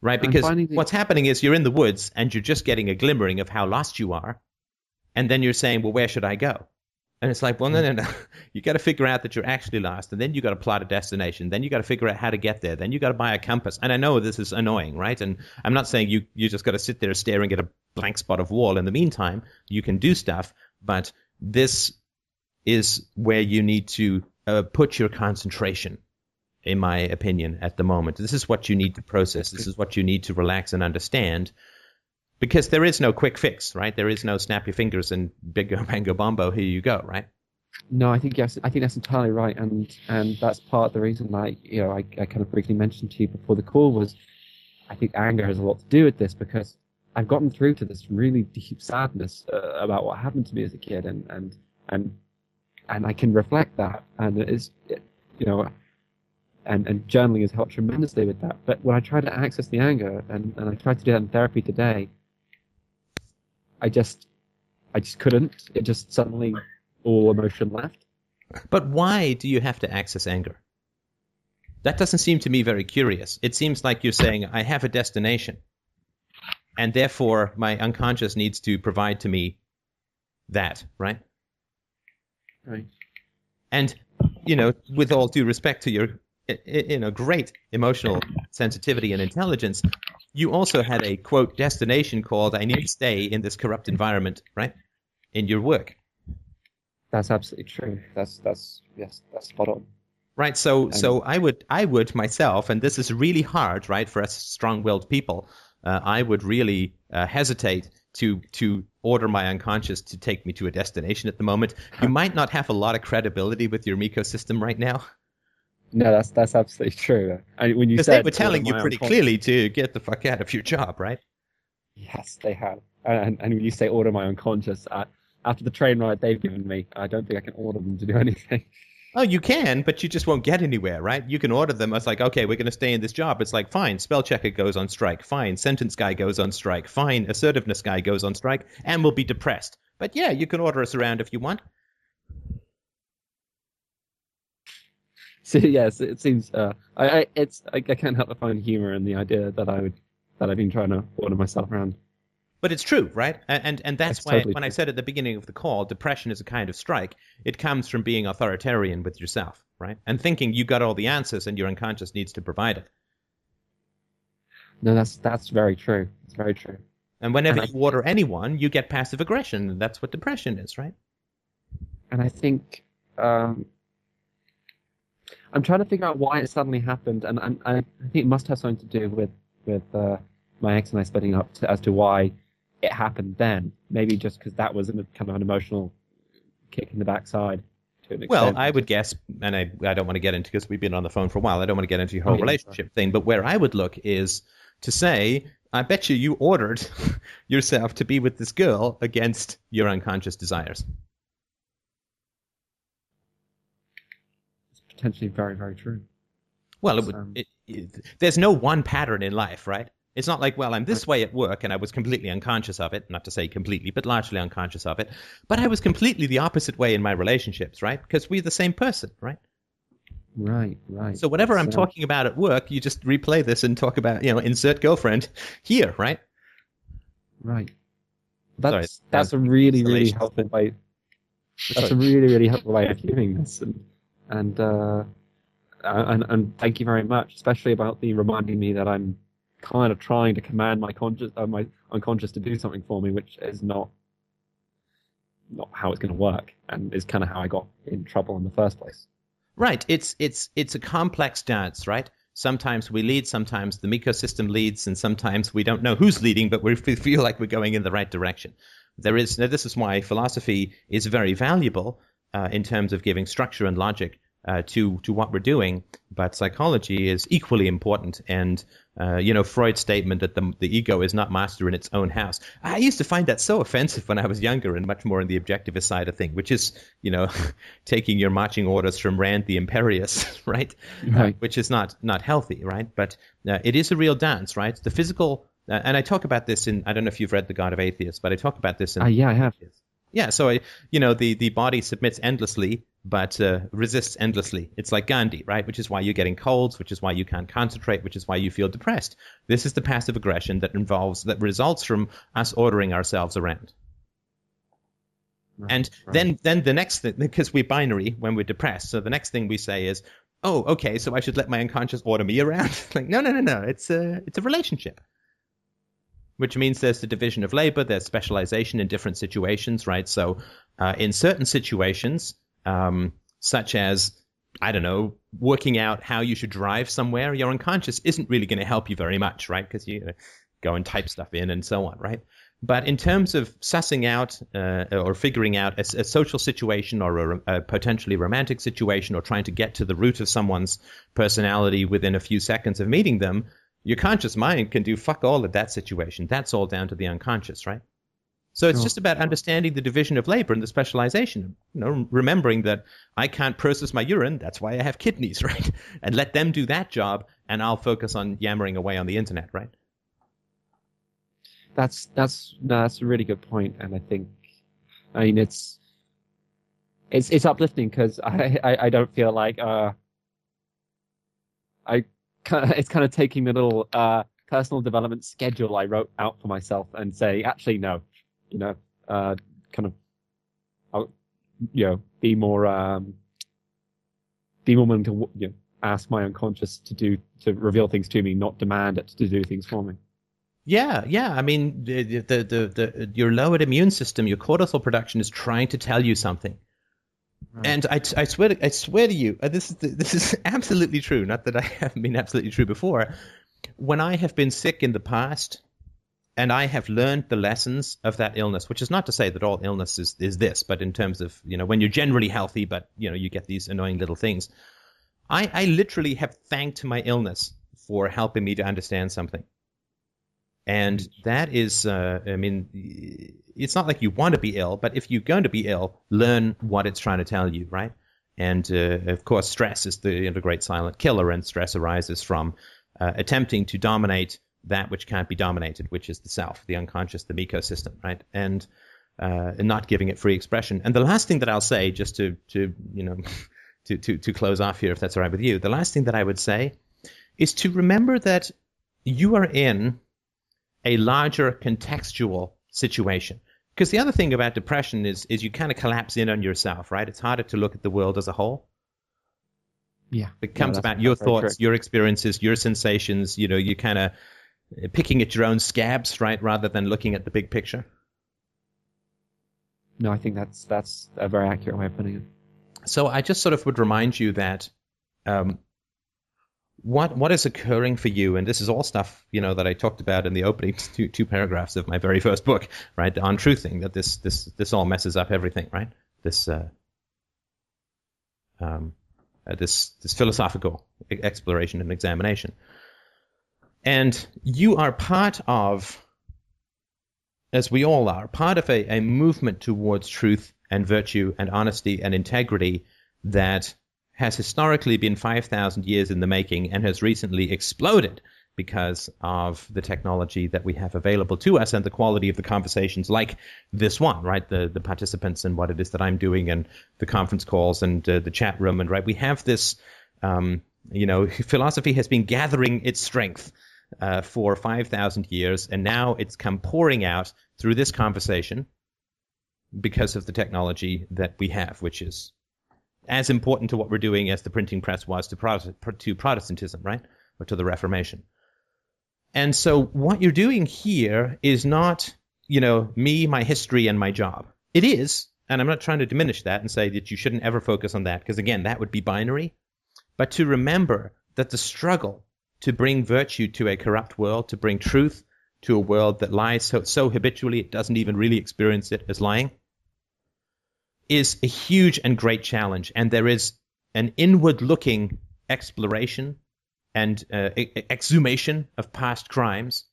Right? Because the- what's happening is you're in the woods and you're just getting a glimmering of how lost you are. And then you're saying, well, where should I go? And it's like, well, no, no, no. You got to figure out that you're actually lost, and then you got to plot a destination. Then you got to figure out how to get there. Then you got to buy a compass. And I know this is annoying, right? And I'm not saying you you just got to sit there staring at a blank spot of wall. In the meantime, you can do stuff, but this is where you need to uh, put your concentration in my opinion, at the moment. This is what you need to process. This is what you need to relax and understand. Because there is no quick fix, right? There is no snap your fingers and bingo bango bombo, here you go, right? No, I think yes, I think that's entirely right, and and that's part of the reason. Like you know, I, I kind of briefly mentioned to you before the call was, I think anger has a lot to do with this because I've gotten through to this really deep sadness uh, about what happened to me as a kid, and and and and I can reflect that, and it is, it, you know, and and journaling has helped tremendously with that. But when I try to access the anger, and and I tried to do that in therapy today, I just I just couldn't. It just suddenly all emotion left. But why do you have to access anger? That doesn't seem to me very curious. It seems like you're saying, I have a destination, and therefore my unconscious needs to provide to me that, right? Right. And, you know, with all due respect to your, you know, great emotional sensitivity and intelligence, you also had a quote destination called I need to stay in this corrupt environment, right? In your work. That's absolutely true. That's that's yes, that's spot on. Right. So so I would I would myself, and this is really hard, right, for us strong-willed people. Uh, I would really uh, hesitate to to order my unconscious to take me to a destination at the moment. You might not have a lot of credibility with your Miko system right now. No, that's that's absolutely true. And when you said they were telling you pretty clearly to get the fuck out of your job, right? Yes, they have. And, and when you say order my unconscious, I, after the train ride they've given me, I don't think I can order them to do anything. Oh, you can, but you just won't get anywhere, right? You can order them. It's like, okay, we're going to stay in this job. It's like, fine, spell checker goes on strike. Fine, sentence guy goes on strike. Fine, assertiveness guy goes on strike, and we'll be depressed. But yeah, you can order us around if you want. So yes, it seems. Uh, I, I it's I, I can't help but find humor in the idea that I would that I've been trying to order myself around. But it's true, right? And and, and that's, that's why totally when true. I said at the beginning of the call, depression is a kind of strike. It comes from being authoritarian with yourself, right? And thinking you got all the answers and your unconscious needs to provide it. No, that's that's very true. It's very true. And whenever and you I, order anyone, you get passive aggression, and that's what depression is, right? And I think um, I'm trying to figure out why it suddenly happened, and, and, and I think it must have something to do with with uh, my ex and I splitting up to, as to why it happened then. Maybe just because that was a, kind of an emotional kick in the backside. Well, I would guess, and I, I don't want to get into because we've been on the phone for a while. I don't want to get into your whole oh, yeah, relationship thing, but where I would look is to say, I bet you you ordered yourself to be with this girl against your unconscious desires. It's potentially very, very true. Well, it would, um, it, it, there's no one pattern in life, right? It's not like, well, I'm this way at work and I was completely unconscious of it. Not to say completely, but largely unconscious of it. But I was completely the opposite way in my relationships, right? Because we're the same person, right? Right, right. So whatever I'm talking about at work, you just replay this and talk about, you know, insert girlfriend here, right? Right. That's Sorry, that's a really really helpful way. That's a really really helpful way of viewing this, and and uh, and and thank you very much, especially about the reminding me that I'm kind of trying to command my conscious, uh, my unconscious to do something for me, which is not not how it's going to work, and is kind of how I got in trouble in the first place. Right. It's it's it's a complex dance, right? Sometimes we lead, sometimes the Miko system leads, and sometimes we don't know who's leading, but we feel like we're going in the right direction. There is this is why philosophy is very valuable uh, in terms of giving structure and logic uh, to to what we're doing, but psychology is equally important. And uh, you know, Freud's statement that the the ego is not master in its own house. I used to find that so offensive when I was younger, and much more on the objectivist side of thing, which is you know, taking your marching orders from Rand the Imperious, right? right. Uh, which is not not healthy, right? But uh, it is a real dance, right? The physical. Uh, and I talk about this in I don't know if you've read The God of Atheists, but I talk about this in. Uh, yeah, I have. Yeah, so I, you know, the the body submits endlessly but uh, resists endlessly. It's like Gandhi, right? Which is why you're getting colds, which is why you can't concentrate, which is why you feel depressed. This is the passive aggression that involves that results from us ordering ourselves around. Right, and right. then then the next thing because we're binary when we're depressed, so the next thing we say is, "Oh, okay, so I should let my unconscious order me around." like, no, no, no, no. It's a it's a relationship. Which means there's the division of labor, there's specialization in different situations, right? So, uh, in certain situations, um, such as I don't know, working out how you should drive somewhere, your unconscious isn't really going to help you very much, right? Because you go and type stuff in and so on, right? But in terms of sussing out uh, or figuring out a, a, social situation or a, a, potentially romantic situation or trying to get to the root of someone's personality within a few seconds of meeting them, your conscious mind can do fuck all at that situation. That's all down to the unconscious, right? So it's just about understanding the division of labor and the specialization. You know, remembering that I can't process my urine, that's why I have kidneys, right? And let them do that job, and I'll focus on yammering away on the internet, right? That's that's no, that's a really good point, and I think, I mean, it's it's it's uplifting because I, I, I don't feel like uh I it's kind of taking the little uh personal development schedule I wrote out for myself and say actually no you know, uh, kind of, I'll, you know, be more, um, be more willing to, you know, ask my unconscious to do, to reveal things to me, not demand it to do things for me. Yeah, yeah. I mean, the, the, the, the, your lowered immune system, your cortisol production is trying to tell you something. And I, I swear, to, I swear to you, uh, this is this is absolutely true. Not that I haven't been absolutely true before. When I have been sick in the past, and I have learned the lessons of that illness, which is not to say that all illness is, is this, but in terms of, you know, when you're generally healthy, but, you know, you get these annoying little things. I, I literally have thanked my illness for helping me to understand something. And that is, uh, I mean, it's not like you want to be ill, but if you're going to be ill, learn what it's trying to tell you, right? And uh, of course, stress is the, you know, great silent killer, and stress arises from uh, attempting to dominate that which can't be dominated, which is the self, the unconscious, the Miko system, right? And uh, and not giving it free expression. And the last thing that I'll say, just to to you know, to to to close off here, if that's all right with you, the last thing that I would say is to remember that you are in a larger contextual situation. Because the other thing about depression is is you kind of collapse in on yourself, right? It's harder to look at the world as a whole. Yeah. It becomes about your thoughts, your experiences, your sensations. You know, you kind of picking at your own scabs, right, rather than looking at the big picture. No, I think that's that's a very accurate way of putting it. So I just sort of would remind you that um, what what is occurring for you, and this is all stuff you know that I talked about in the opening two, two paragraphs of my very first book, right, on truthing. That this this this all messes up everything, right? This uh, um, uh, this this philosophical exploration and examination. And you are part of, as we all are, part of a, a movement towards truth and virtue and honesty and integrity that has historically been 5,000 years in the making and has recently exploded because of the technology that we have available to us and the quality of the conversations like this one, right? The the participants and what it is that I'm doing and the conference calls and uh, the chat room and right. We have this, um, you know, philosophy has been gathering its strength uh, for 5,000 years, and now it's come pouring out through this conversation because of the technology that we have, which is as important to what we're doing as the printing press was to, Protest- to Protestantism, right? Or to the Reformation. And so what you're doing here is not, you know, me, my history, and my job. It is, and I'm not trying to diminish that and say that you shouldn't ever focus on that, because again, that would be binary. But to remember that the struggle to bring virtue to a corrupt world, to bring truth to a world that lies so, so habitually it doesn't even really experience it as lying, is a huge and great challenge. And there is an inward looking exploration and uh, exhumation of past crimes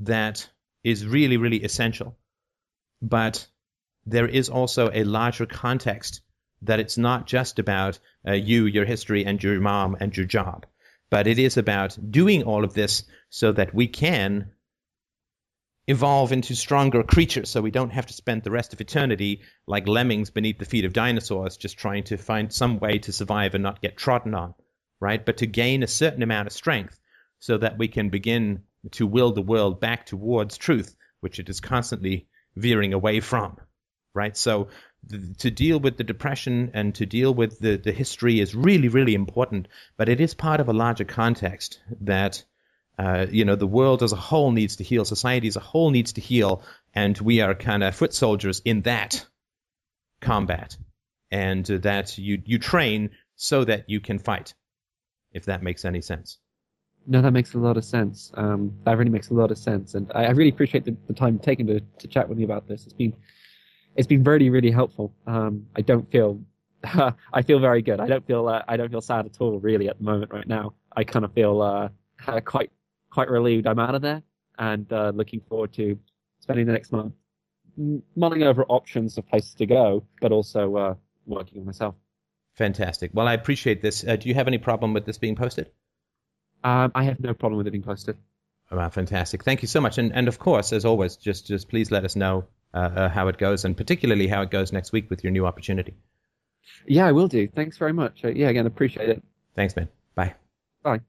that is really, really essential. But there is also a larger context that it's not just about uh, you, your history, and your mom and your job but it is about doing all of this so that we can evolve into stronger creatures so we don't have to spend the rest of eternity like lemmings beneath the feet of dinosaurs just trying to find some way to survive and not get trodden on right? But to gain a certain amount of strength so that we can begin to will the world back towards truth which it is constantly veering away from right? So to deal with the depression and to deal with the, the history is really, really important, but it is part of a larger context that, uh, you know, the world as a whole needs to heal, society as a whole needs to heal, and we are kind of foot soldiers in that combat. And uh, that you, you train so that you can fight, if that makes any sense. No, that makes a lot of sense. Um, that really makes a lot of sense, and I, I really appreciate the, the time taken to, to chat with me about this. It's been it's been really really helpful. Um, I don't feel I feel very good. I don't feel uh, I don't feel sad at all really at the moment right now. I kind of feel uh, quite quite relieved I'm out of there, and uh, looking forward to spending the next month mulling over options of places to go, but also uh, working on myself. Fantastic. Well, I appreciate this. Uh, do you have any problem with this being posted? Um, I have no problem with it being posted. Oh, fantastic. Thank you so much. And, and of course, as always, just, just please let us know uh, uh, how it goes and particularly how it goes next week with your new opportunity. Yeah, I will do. Thanks very much. Uh, yeah, again, appreciate it. Thanks, man. Bye. Bye.